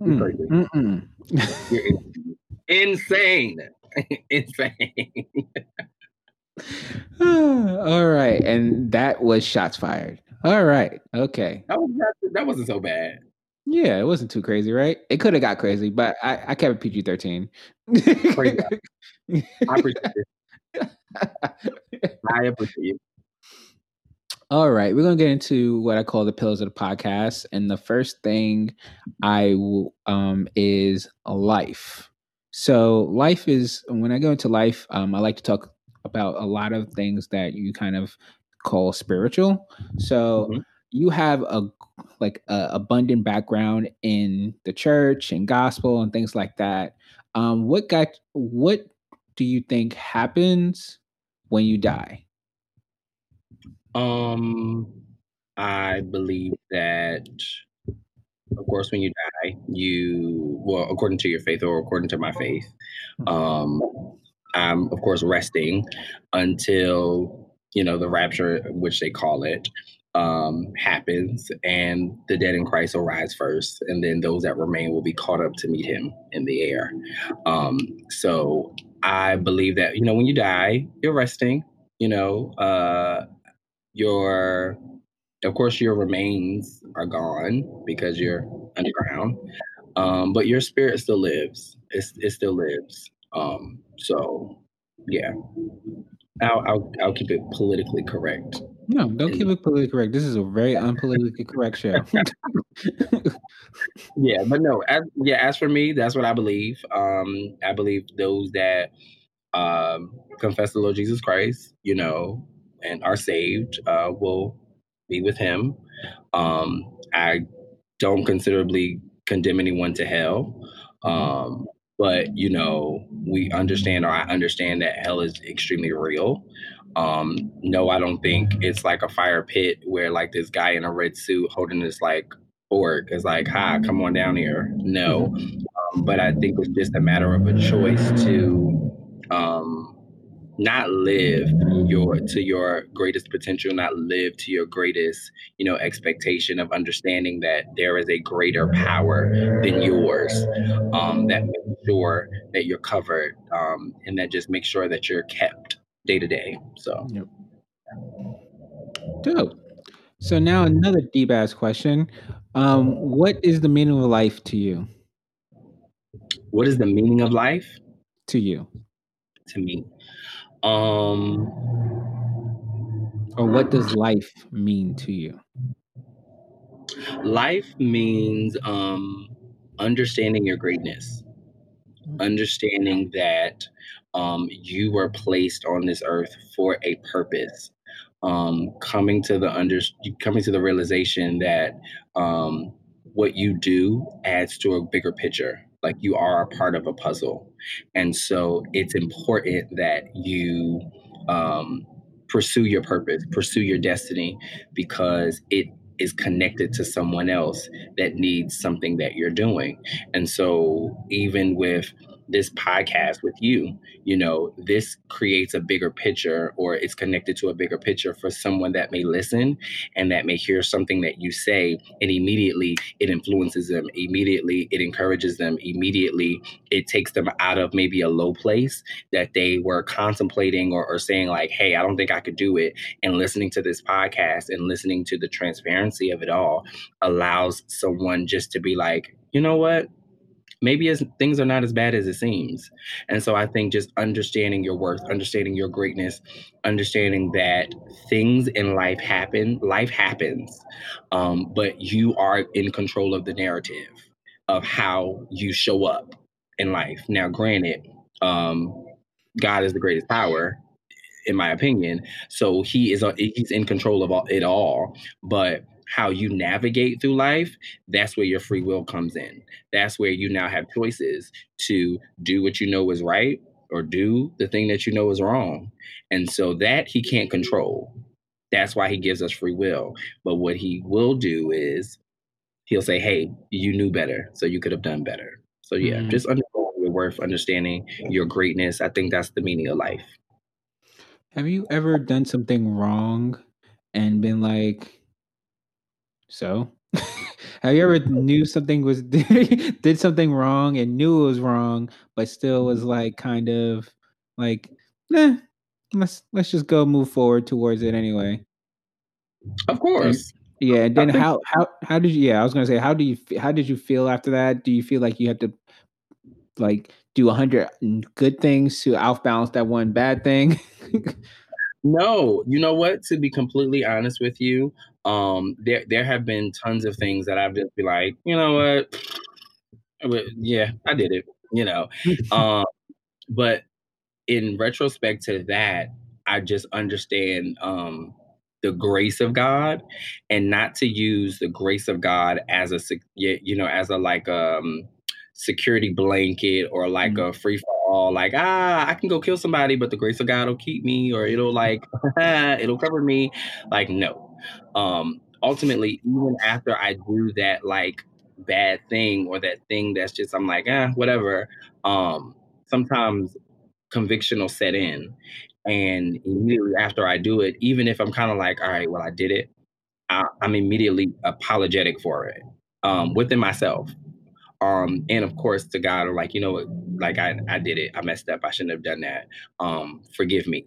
mm-mm. You're insane. insane. All right, and that was shots fired. All right, okay. That was that wasn't so bad. Yeah, it wasn't too crazy, right? It could have got crazy, but I, I kept it PG thirteen. I appreciate it. I appreciate it. All right, we're gonna get into what I call the pillars of the podcast, and the first thing I will um is life. So life is when I go into life, um, I like to talk about a lot of things that you kind of call spiritual. So mm-hmm. you have a like a abundant background in the church and gospel and things like that. Um, what got what do you think happens when you die? Um, I believe that, of course, when you die, you well, according to your faith or according to my faith, hmm. um, I'm of course resting until you know the rapture, which they call it, um, happens, and the dead in Christ will rise first, and then those that remain will be caught up to meet Him in the air. Um, so I believe that you know when you die, you're resting. You know, uh, your of course your remains are gone because you're underground, um, but your spirit still lives. It still lives. Um, so yeah, I'll, I'll I'll keep it politically correct. No, don't keep it politically correct. This is a very unpolitically correct show. yeah, but no, as, yeah. As for me, that's what I believe. Um, I believe those that um, confess the Lord Jesus Christ, you know, and are saved uh, will be with Him. Um, I don't considerably condemn anyone to hell. Um, but you know, we understand, or I understand that hell is extremely real. Um, no, I don't think it's like a fire pit where like this guy in a red suit holding this like fork is like, "Hi, come on down here." No, um, but I think it's just a matter of a choice to um, not live your to your greatest potential not live to your greatest you know expectation of understanding that there is a greater power than yours um, that makes sure that you're covered um, and that just makes sure that you're kept day to day so. Yep. dope. So now another deep ass question. Um, what is the meaning of life to you? What is the meaning of life? To you. To me um, or what does life mean to you? Life means um, understanding your greatness, mm. understanding that um, you were placed on this earth for a purpose. Um, coming to the under, coming to the realization that um, what you do adds to a bigger picture like you are a part of a puzzle. And so it's important that you um, pursue your purpose pursue your destiny because it is connected to someone else that needs something that you're doing. And so even with this podcast with you, you know, this creates a bigger picture or it's connected to a bigger picture for someone that may listen and that may hear something that you say and immediately it influences them, immediately it encourages them, immediately it takes them out of maybe a low place that they were contemplating or, or saying, like, hey, I don't think I could do it. And listening to this podcast and listening to the transparency of it all allows someone just to be like, you know what? Maybe things are not as bad as it seems. And so I think just understanding your worth, understanding your greatness, understanding that things in life happen, life happens, um, but you are in control of the narrative of how you show up in life. Now, granted, um, God is the greatest power, in my opinion. So he is he's in control of all, it all. But how you navigate through life, that's where your free will comes in. That's where you now have choices to do what you know is right or do the thing that you know is wrong. And so that he can't control. That's why he gives us free will. But what he will do is he'll say, hey, you knew better, so you could have done better. So yeah, mm. just understanding your worth, understanding your greatness. I think that's the meaning of life. Have you ever done something wrong and been like, so, have you ever knew something was did something wrong and knew it was wrong, but still was like kind of like, eh, let's let's just go move forward towards it anyway. Of course. Yeah, and then how how how did you? Yeah, I was gonna say, how do you how did you feel after that? Do you feel like you had to like do a hundred good things to outbalance that one bad thing? no, you know what? To be completely honest with you, um, there there have been tons of things that I've just be like, you know what, yeah, I did it, you know. um, but in retrospect to that, I just understand um, the grace of God and not to use the grace of God as a you know as a like um security blanket or like mm-hmm. a free all like ah I can go kill somebody but the grace of God will keep me or it'll like it'll cover me. Like no. Um ultimately even after I do that like bad thing or that thing that's just I'm like ah whatever. Um sometimes conviction will set in and immediately after I do it, even if I'm kind of like, all right, well, I did it, I, I, am immediately apologetic for it um, within myself. Um, and of course, to God, I'm like, you know what, like I, I did it. I messed up. I shouldn't have done that. Um, forgive me.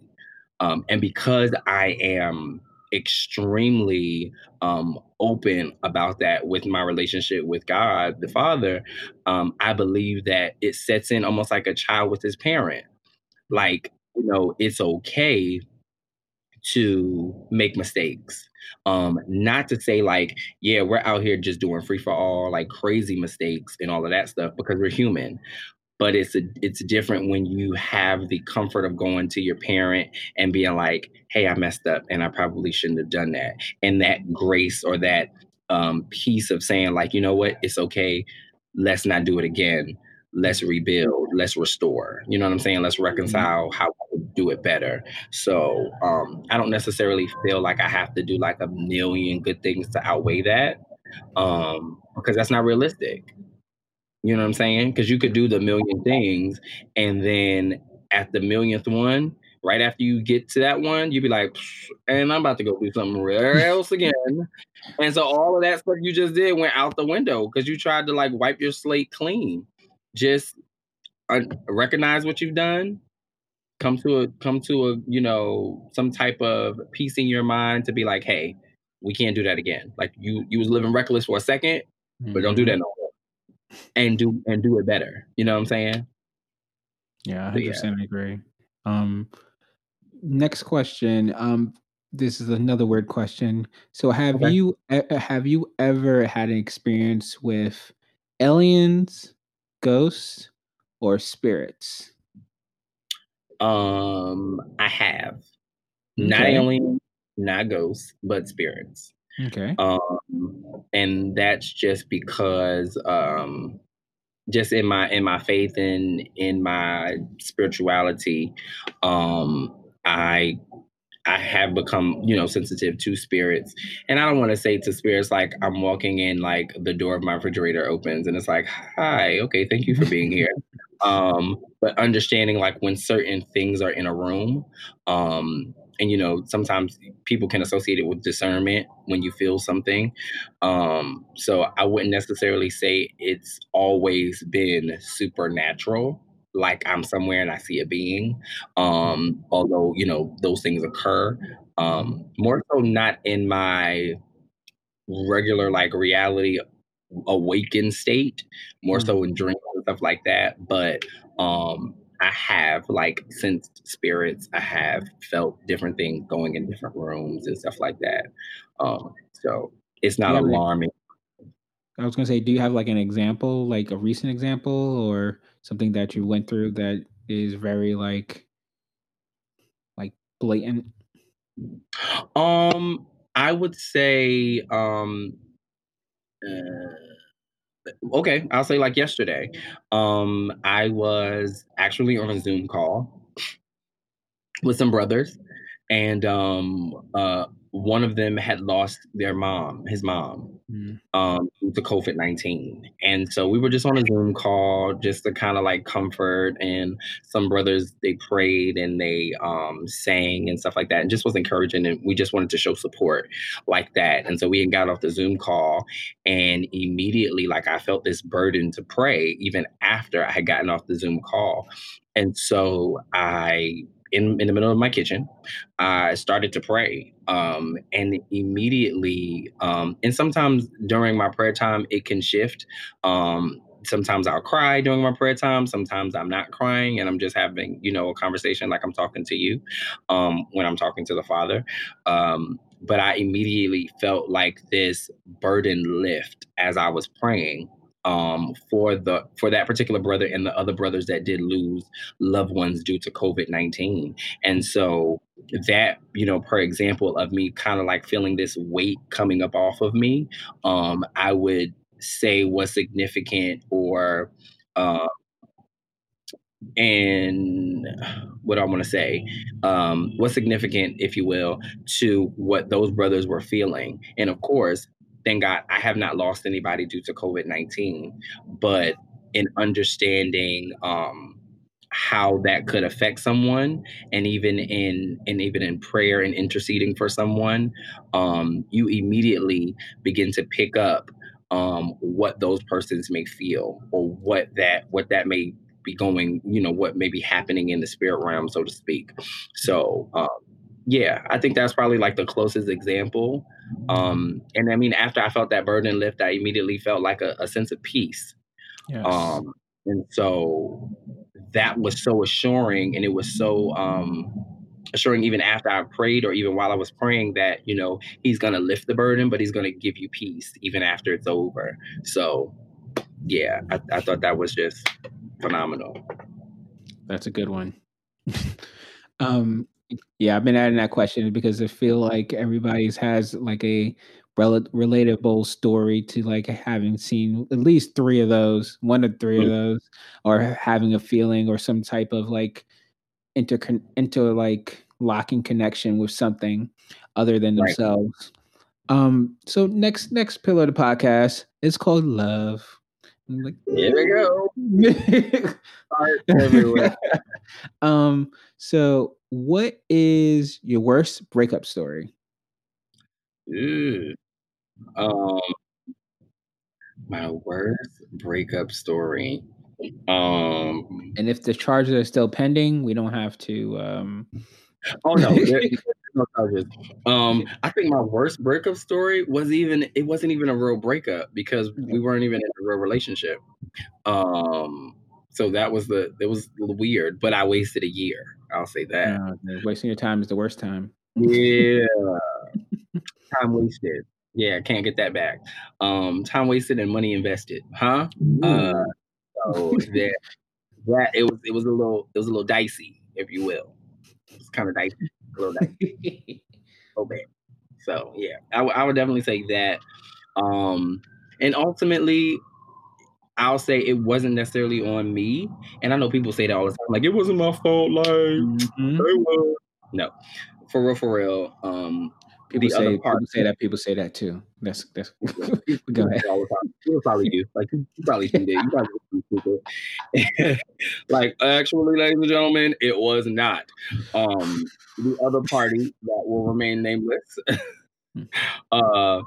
Um, and because I am extremely um, open about that with my relationship with God, the Father, um, I believe that it sets in almost like a child with his parent. Like you know, it's okay to make mistakes. Um, not to say like, yeah, we're out here just doing free for all, like crazy mistakes and all of that stuff because we're human. But it's a, it's different when you have the comfort of going to your parent and being like, "Hey, I messed up, and I probably shouldn't have done that." And that grace or that um, piece of saying, like, you know what, it's okay. Let's not do it again let's rebuild, let's restore. You know what I'm saying? Let's mm-hmm. reconcile how do it better. So um, I don't necessarily feel like I have to do like a million good things to outweigh that um, because that's not realistic. You know what I'm saying? Because you could do the million things and then at the millionth one, right after you get to that one, you'd be like, and I'm about to go do something else again. and so all of that stuff you just did went out the window because you tried to like wipe your slate clean just uh, recognize what you've done come to a come to a you know some type of peace in your mind to be like hey we can't do that again like you you was living reckless for a 2nd mm-hmm. but don't do that mm-hmm. no more and do and do it better you know what i'm saying yeah 100% yeah. agree um next question um this is another weird question so have okay. you have you ever had an experience with aliens ghosts or spirits? Um, I have okay. not alien, not ghosts, but spirits. Okay. Um, and that's just because um, just in my in my faith and in my spirituality, um, I I have become, you know, sensitive to spirits. And I don't want to say to spirits like I'm walking in, like the door of my refrigerator opens and it's like, hi, okay, thank you for being here. Um, but understanding like when certain things are in a room, um, and you know, sometimes people can associate it with discernment when you feel something. Um, so I wouldn't necessarily say it's always been supernatural like I'm somewhere and I see a being. Um, although, you know, those things occur. Um, more so not in my regular like reality awakened state, more mm-hmm. so in dreams and stuff like that. But um I have like sensed spirits. I have felt different things going in different rooms and stuff like that. Um, so it's not alarming. I was gonna say, do you have like an example, like a recent example, or something that you went through that is very like like blatant? Um, I would say, um, uh, okay, I'll say like yesterday. Um, I was actually on a Zoom call with some brothers, and um, uh, one of them had lost their mom, his mom, mm. um, to COVID 19. And so we were just on a Zoom call just to kind of like comfort. And some brothers, they prayed and they um, sang and stuff like that, and just was encouraging. And we just wanted to show support like that. And so we had got off the Zoom call, and immediately, like, I felt this burden to pray even after I had gotten off the Zoom call. And so I in, in the middle of my kitchen. I started to pray. Um, and immediately, um, and sometimes during my prayer time, it can shift. Um, sometimes I'll cry during my prayer time. Sometimes I'm not crying and I'm just having, you know, a conversation like I'm talking to you um, when I'm talking to the Father. Um, but I immediately felt like this burden lift as I was praying um, for the for that particular brother and the other brothers that did lose loved ones due to COVID nineteen. And so that you know per example of me kind of like feeling this weight coming up off of me um i would say was significant or uh, and what I want to say, um, what's significant, if you will, to what those brothers were feeling. And of course, thank God I have not lost anybody due to COVID 19, but in understanding um, how that could affect someone and even in and even in prayer and interceding for someone um, you immediately begin to pick up um, what those persons may feel or what that what that may be going you know what may be happening in the spirit realm so to speak. So um, yeah i think that's probably like the closest example um, and i mean after i felt that burden lift i immediately felt like a, a sense of peace yes. um, and so that was so assuring and it was so um, assuring even after I prayed or even while I was praying that, you know, he's going to lift the burden, but he's going to give you peace even after it's over. So, yeah, I, I thought that was just phenomenal. That's a good one. um, yeah, I've been adding that question because I feel like everybody's has like a rel- relatable story to like having seen at least three of those, one of 3 mm-hmm. of those, or having a feeling or some type of like inter into like locking connection with something other than right. themselves. Um, so next next pillar of the podcast is called love. like, here we go. everywhere. um, so what is your worst breakup story? Um, my worst breakup story. Um, and if the charges are still pending, we don't have to. Um... Oh no, no charges. Um, I think my worst breakup story was even it wasn't even a real breakup because we weren't even in a real relationship. Um, so that was the it was weird, but I wasted a year. I'll say that. Uh, wasting your time is the worst time. Yeah, time wasted. Yeah, can't get that back. Um, time wasted and money invested, huh? Uh, so that that it was it was a little it was a little dicey, if you will. It's kind of dicey, a little dicey. oh bad. So yeah, I, w- I would definitely say that. Um, and ultimately, I'll say it wasn't necessarily on me. And I know people say that all the time, like it wasn't my fault. Like mm-hmm. no, for real, for real. Um, People the say people say that. People say that too. That's that's. go ahead. All the time. People probably do. Like you probably see that. You probably can do. like actually, ladies and gentlemen, it was not. Um, the other party that will remain nameless. Hmm. uh,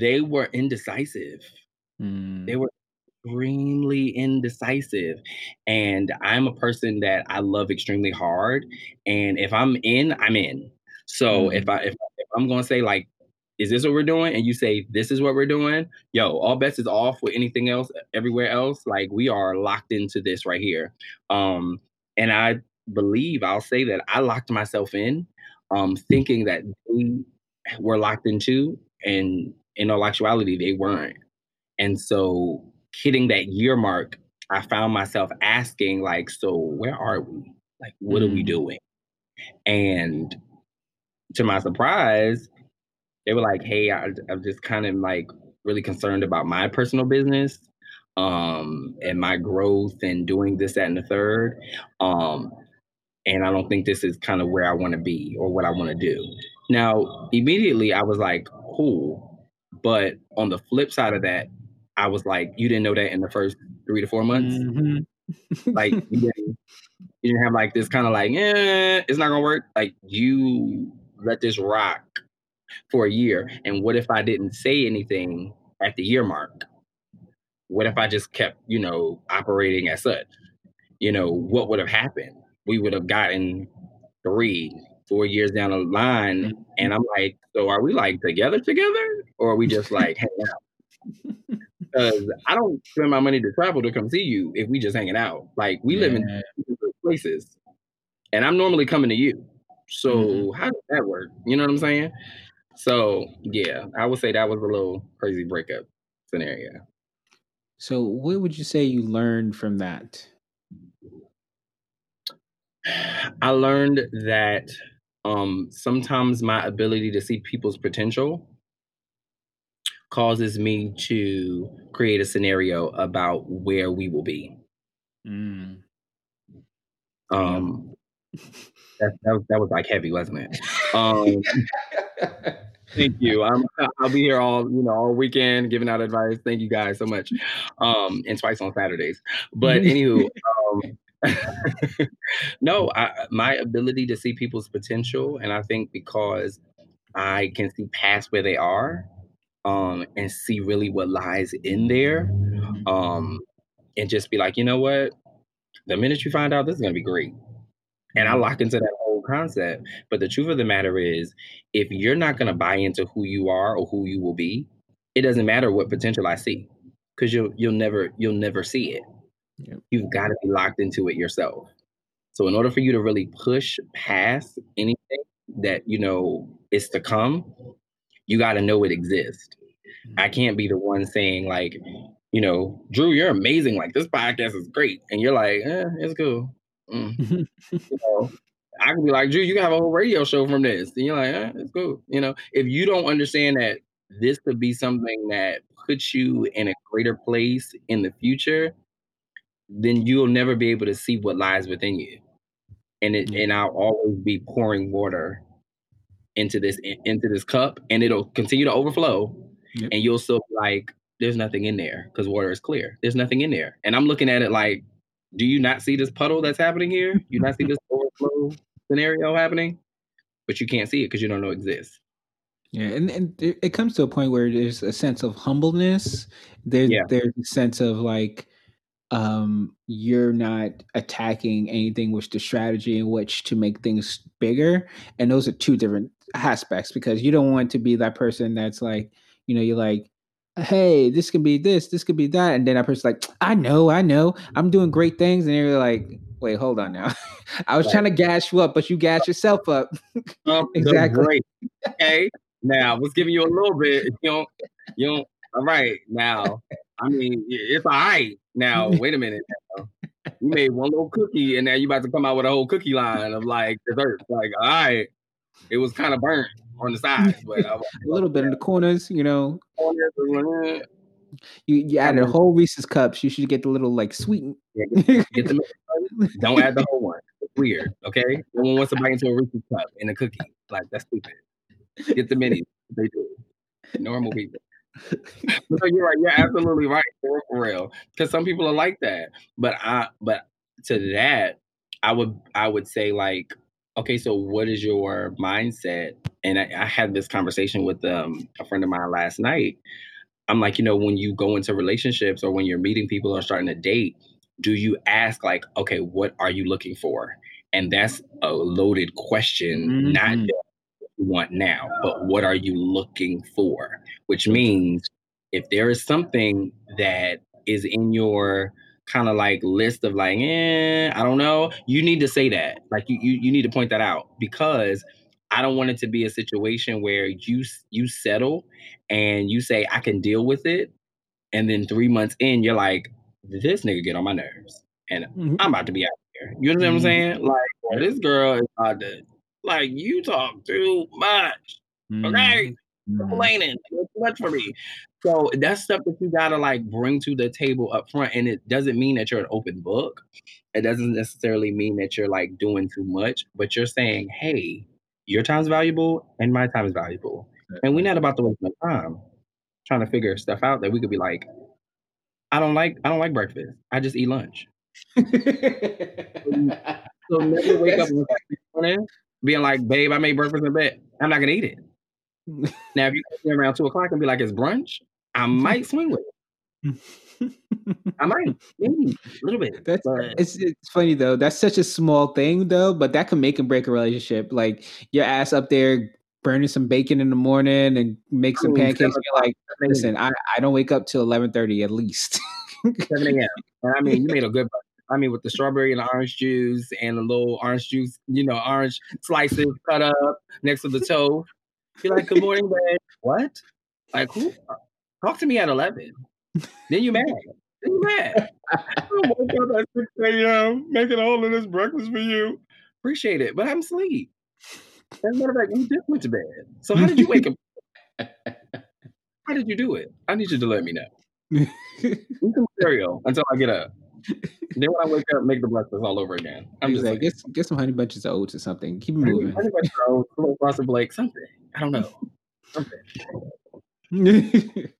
they were indecisive. Mm. They were extremely indecisive and i'm a person that i love extremely hard and if i'm in i'm in so mm-hmm. if I if, if I'm going to say like, is this what we're doing? And you say this is what we're doing, yo, all bets is off with anything else everywhere else. Like we are locked into this right here. Um, and I believe I'll say that I locked myself in, um, thinking that they were locked into, and in all actuality, they weren't. And so hitting that year mark, I found myself asking, like, so where are we? Like, what are we mm. doing? And to my surprise, they were like, "Hey, I, am just kind of like really concerned about my personal business, um, and my growth and doing this, that, and the third, um, and I don't think this is kind of where I want to be or what I want to do." Now, immediately, I was like, "Cool," but on the flip side of that, I was like, "You didn't know that in the first three to four months." Mm-hmm. like you didn't, you didn't have like this kind of like, yeah, it's not gonna work. Like you let this rock for a year. And what if I didn't say anything at the year mark? What if I just kept, you know, operating as such? You know, what would have happened? We would have gotten three, four years down the line. Mm-hmm. And I'm like, so are we like together together? Or are we just like hanging out? Because I don't spend my money to travel to come see you if we just hanging out. Like we yeah. live in places. And I'm normally coming to you. So mm-hmm. how does that work? You know what I'm saying? So yeah, I would say that was a little crazy breakup scenario. So what would you say you learned from that? I learned that um, sometimes my ability to see people's potential causes me to create a scenario about where we will be. Mm. Um, that, that, was, that was like heavy, wasn't it? Um, thank you. I'm, I'll be here all you know all weekend giving out advice. Thank you guys so much, um, and twice on Saturdays. But anywho, um, no, I, my ability to see people's potential, and I think because I can see past where they are, um, and see really what lies in there, um, and just be like, you know what, the minute you find out, this is gonna be great. And I lock into that whole concept. But the truth of the matter is, if you're not gonna buy into who you are or who you will be, it doesn't matter what potential I see, because you'll you'll never you'll never see it. Yep. You've got to be locked into it yourself. So in order for you to really push past anything that you know is to come, you got to know it exists. I mm-hmm. can't be the one saying like, you know, Drew, you're amazing. Like this podcast is great, and you're like, eh, it's cool. Mm. you know, I can be like, Drew, you can have a whole radio show from this, and you're like, eh, it's cool. You know, if you don't understand that this could be something that puts you in a greater place in the future, then you'll never be able to see what lies within you. And it, and I'll always be pouring water into this into this cup, and it'll continue to overflow, yep. and you'll still like, there's nothing in there because water is clear. There's nothing in there, and I'm looking at it like, do you not see this puddle that's happening here? You not see this overflow scenario happening, but you can't see it because you don't know it exists. Yeah, and, and it comes to a point where there's a sense of humbleness. There's yeah. there's a sense of like um, you're not attacking anything with the strategy in which to make things bigger. And those are two different aspects because you don't want to be that person that's like, you know, you're like, hey, this could be this, this could be that. And then that person's like, I know, I know, I'm doing great things. And you're like, wait, hold on now. I was right. trying to gas you up, but you gas yourself up. Um, exactly. Okay. Now, I was giving you a little bit. You know, you know, all right. Now, I mean, it's all right. Now, wait a minute. You made one little cookie, and now you about to come out with a whole cookie line of like desserts. Like, all right, it was kind of burnt on the sides, but a little bit in the corners, you know. You you added a whole Reese's cups. You should get the little like sweet. Yeah, get, don't add the whole one. It's weird. Okay, no one wants to bite into a Reese's cup in a cookie. Like that's stupid. Get the mini. They do. Normal people. no, you're right. You're absolutely right. For real. Because some people are like that. But I but to that, I would I would say like okay, so what is your mindset? And I, I had this conversation with um, a friend of mine last night. I'm like, you know, when you go into relationships or when you're meeting people or starting a date, do you ask like, okay, what are you looking for? And that's a loaded question, mm-hmm. not you want now, but what are you looking for? Which means if there is something that is in your kind of like list of like, eh, I don't know, you need to say that. Like you, you, you need to point that out because I don't want it to be a situation where you you settle and you say I can deal with it, and then three months in you're like, this nigga get on my nerves, and mm-hmm. I'm about to be out here. You know what mm-hmm. I'm saying? Like well, this girl is about to like you talk too much. Mm-hmm. Okay, complaining too much for me. So that's stuff that you gotta like bring to the table up front. And it doesn't mean that you're an open book. It doesn't necessarily mean that you're like doing too much, but you're saying, hey, your time's valuable and my time is valuable. And we're not about to waste my time trying to figure stuff out that we could be like, I don't like I don't like breakfast. I just eat lunch. so, never wake up morning being like, babe, I made breakfast in bed. I'm not gonna eat it. now if you come around two o'clock and be like, it's brunch, I might swing with it. I might, maybe a little bit. That's but. it's it's funny though. That's such a small thing though, but that can make and break a relationship. Like your ass up there burning some bacon in the morning and make some I mean, pancakes. You're like, listen, I, I don't wake up till eleven thirty at least. Seven a.m. I mean, you made a good. I mean, with the strawberry and the orange juice and the little orange juice, you know, orange slices cut up next to the toast. Be like, "Good morning, babe." What? Like who? Uh, talk to me at 11. Then you mad. Then you mad. I woke up at 6 a.m. making all of this breakfast for you. Appreciate it, but I'm asleep. As a matter of fact, you just went to bed. So how did you wake up? how did you do it? I need you to let me know. Eat some cereal until I get up. then when I wake up, make the breakfast all over again. I'm just like, like, get, get some honey bunches of oats or something. Keep it moving. honey bunches of oats, little frosted flakes, something. I don't know. Something.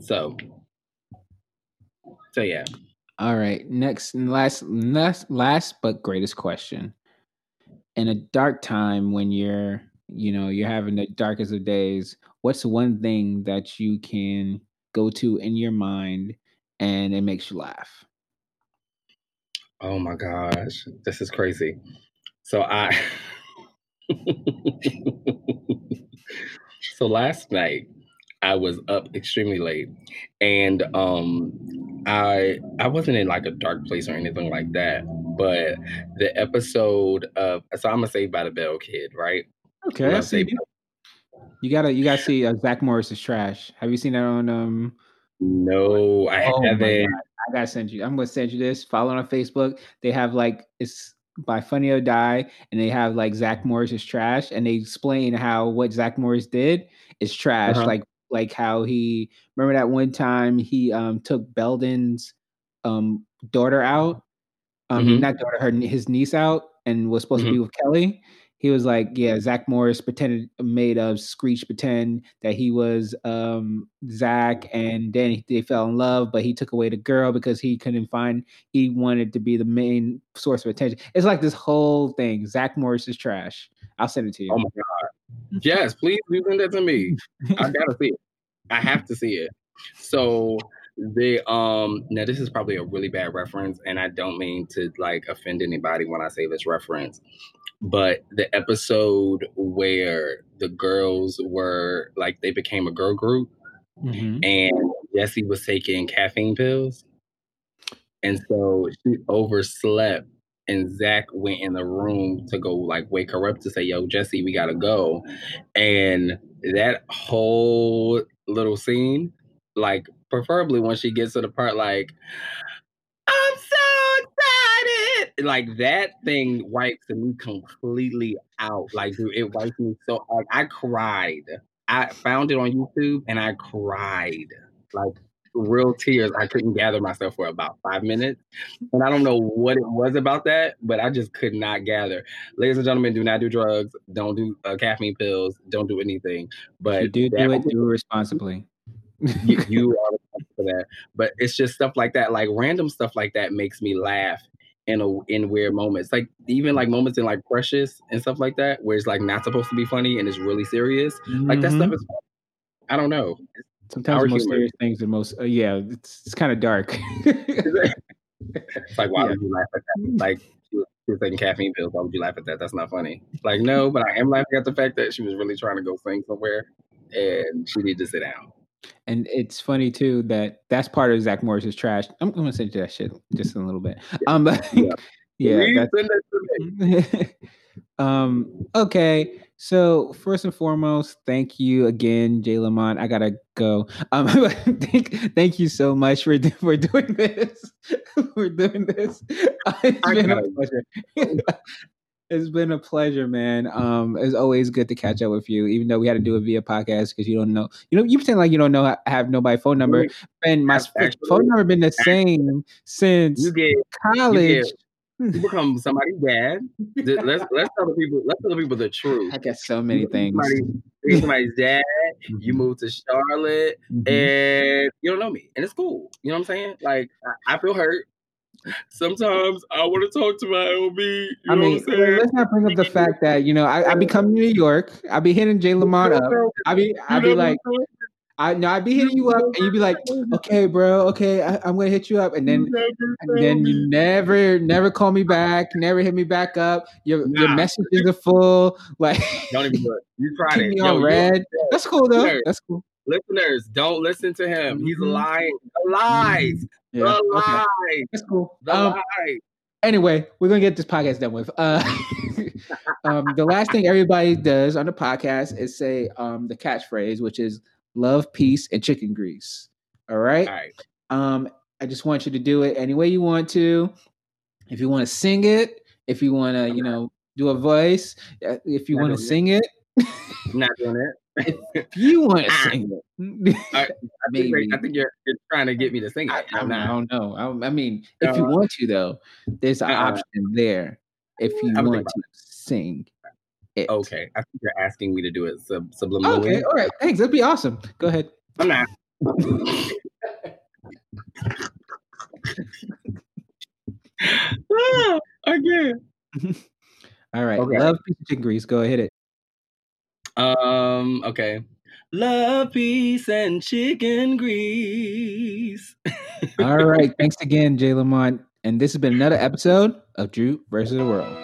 So, so yeah. All right. Next last, last, last but greatest question. In a dark time when you're, you know, you're having the darkest of days, what's one thing that you can go to in your mind and it makes you laugh? Oh my gosh, this is crazy. So I So last night I was up extremely late and um I I wasn't in like a dark place or anything like that, but the episode of so I'm a Saved by the Bell kid, right? Okay. I Love see Saved you. You gotta, you gotta see uh, Zach Morris is trash. Have you seen that on? um No, I Oh haven't. I gotta send you. I'm gonna send you this. Follow on Facebook. They have like it's by Funny or Die, and they have like Zach Morris is trash, and they explain how what Zach Morris did is trash. Uh-huh. Like like how he remember that one time he um took Belding's um daughter out, um Mhm. not daughter, her his niece out, and was supposed to Mm-hmm. be with Kelly. He was like, yeah, Zach Morris pretended made of Screech pretend that he was um Zach, and then they fell in love, but he took away the girl because he couldn't find he wanted to be the main source of attention. It's like this whole thing. Zach Morris is trash. I'll send it to you. Oh my god. Yes, please do send that to me. I gotta see it. I have to see it. So the um now this is probably a really bad reference, and I don't mean to like offend anybody when I say this reference, but the episode where the girls were like they became a girl group Mhm. and Jessie was taking caffeine pills. And so she overslept and Zach went in the room to go like wake her up to say, Yo, Jessie, we gotta go. And that whole little scene, like preferably when she gets to the part like, I'm so excited. Like that thing wipes me completely out. Like, dude, it wipes me so like I cried. I found it on YouTube and I cried. Like real tears. I couldn't gather myself for about five minutes. And I don't know what it was about that, but I just could not gather. Ladies and gentlemen, do not do drugs. Don't do uh, caffeine pills. Don't do anything. But you do do it, do it responsibly. you, you are responsible for that. But it's just stuff like that, like random stuff like that makes me laugh in a in weird moments. Like even like moments in like Precious and stuff like that, where it's like not supposed to be funny and it's really serious. Like that stuff is I don't know. Sometimes the most humor. serious things are most. Uh, yeah, it's it's kind of dark. It's like why Yeah. would you laugh at that? Like she was taking caffeine pills. Why would you laugh at that? That's not funny. Like no, but I am laughing at the fact that she was really trying to go sing somewhere and she needed to sit down. And it's funny too that that's part of Zach Morris's trash. I'm going to send you that shit just in a little bit. Um, but Yeah. yeah, that's, send that to me. um, okay. So first and foremost, thank you again, Jay Lamont. I gotta go. Um, thank, thank you so much for for doing this. for doing this. It's I been a pleasure. It's been a pleasure, man. Um, it's always good to catch up with you, even though we had to do it via podcast because you don't know. You know, you pretend like you don't know. I have nobody phone number, and my Actually- phone number been the same since You get college. you become somebody's dad. Let's let's tell the people let's tell the people the truth. I got so many things. Somebody, you're somebody's dad. You moved to Charlotte, Mhm. and you don't know me, and it's cool. You know what I'm saying? Like I, I feel hurt. Sometimes I want to talk to my LB. You I know mean, what I'm saying? let's not bring up the fact that you know I, I be coming to New York. I be hitting Jay Lamont up. I be I be like I no I be hitting you up, and you be like, okay, bro, okay, I, I'm gonna hit you up, and then and then you never never call me back, never hit me back up. Your your messages are full. Like don't even look. You tried it. me Yo, on red. That's cool though. That's cool. Listeners, don't listen to him. He's Mhm. lying. The lies. Yeah, The okay. lies. That's cool. The Um, lies. anyway, we're gonna get this podcast done with. Uh, um, the last thing everybody does on the podcast is say um, the catchphrase, which is "love, peace, and chicken grease." All right. All right. Um, I just want you to do it any way you want to. If you want to sing it, if you want to, you know, do a voice, uh, if you want to sing it. not doing it. If you want to sing it, I, I, think, I think you're, you're trying to get me to sing it. I, I don't know. I, I mean, if uh, you want to, though, there's an uh, option there. If you want to sing it. Okay, I think you're asking me to do it sub- subliminally. Okay, all right. Thanks. That'd be awesome. Go ahead. I'm not. ah. All right. Okay. Love peace and grease. Go ahead. Um. Okay. Love peace and chicken grease. All right. Thanks again, Jay Lamont. And this has been another episode of Drew versus the World.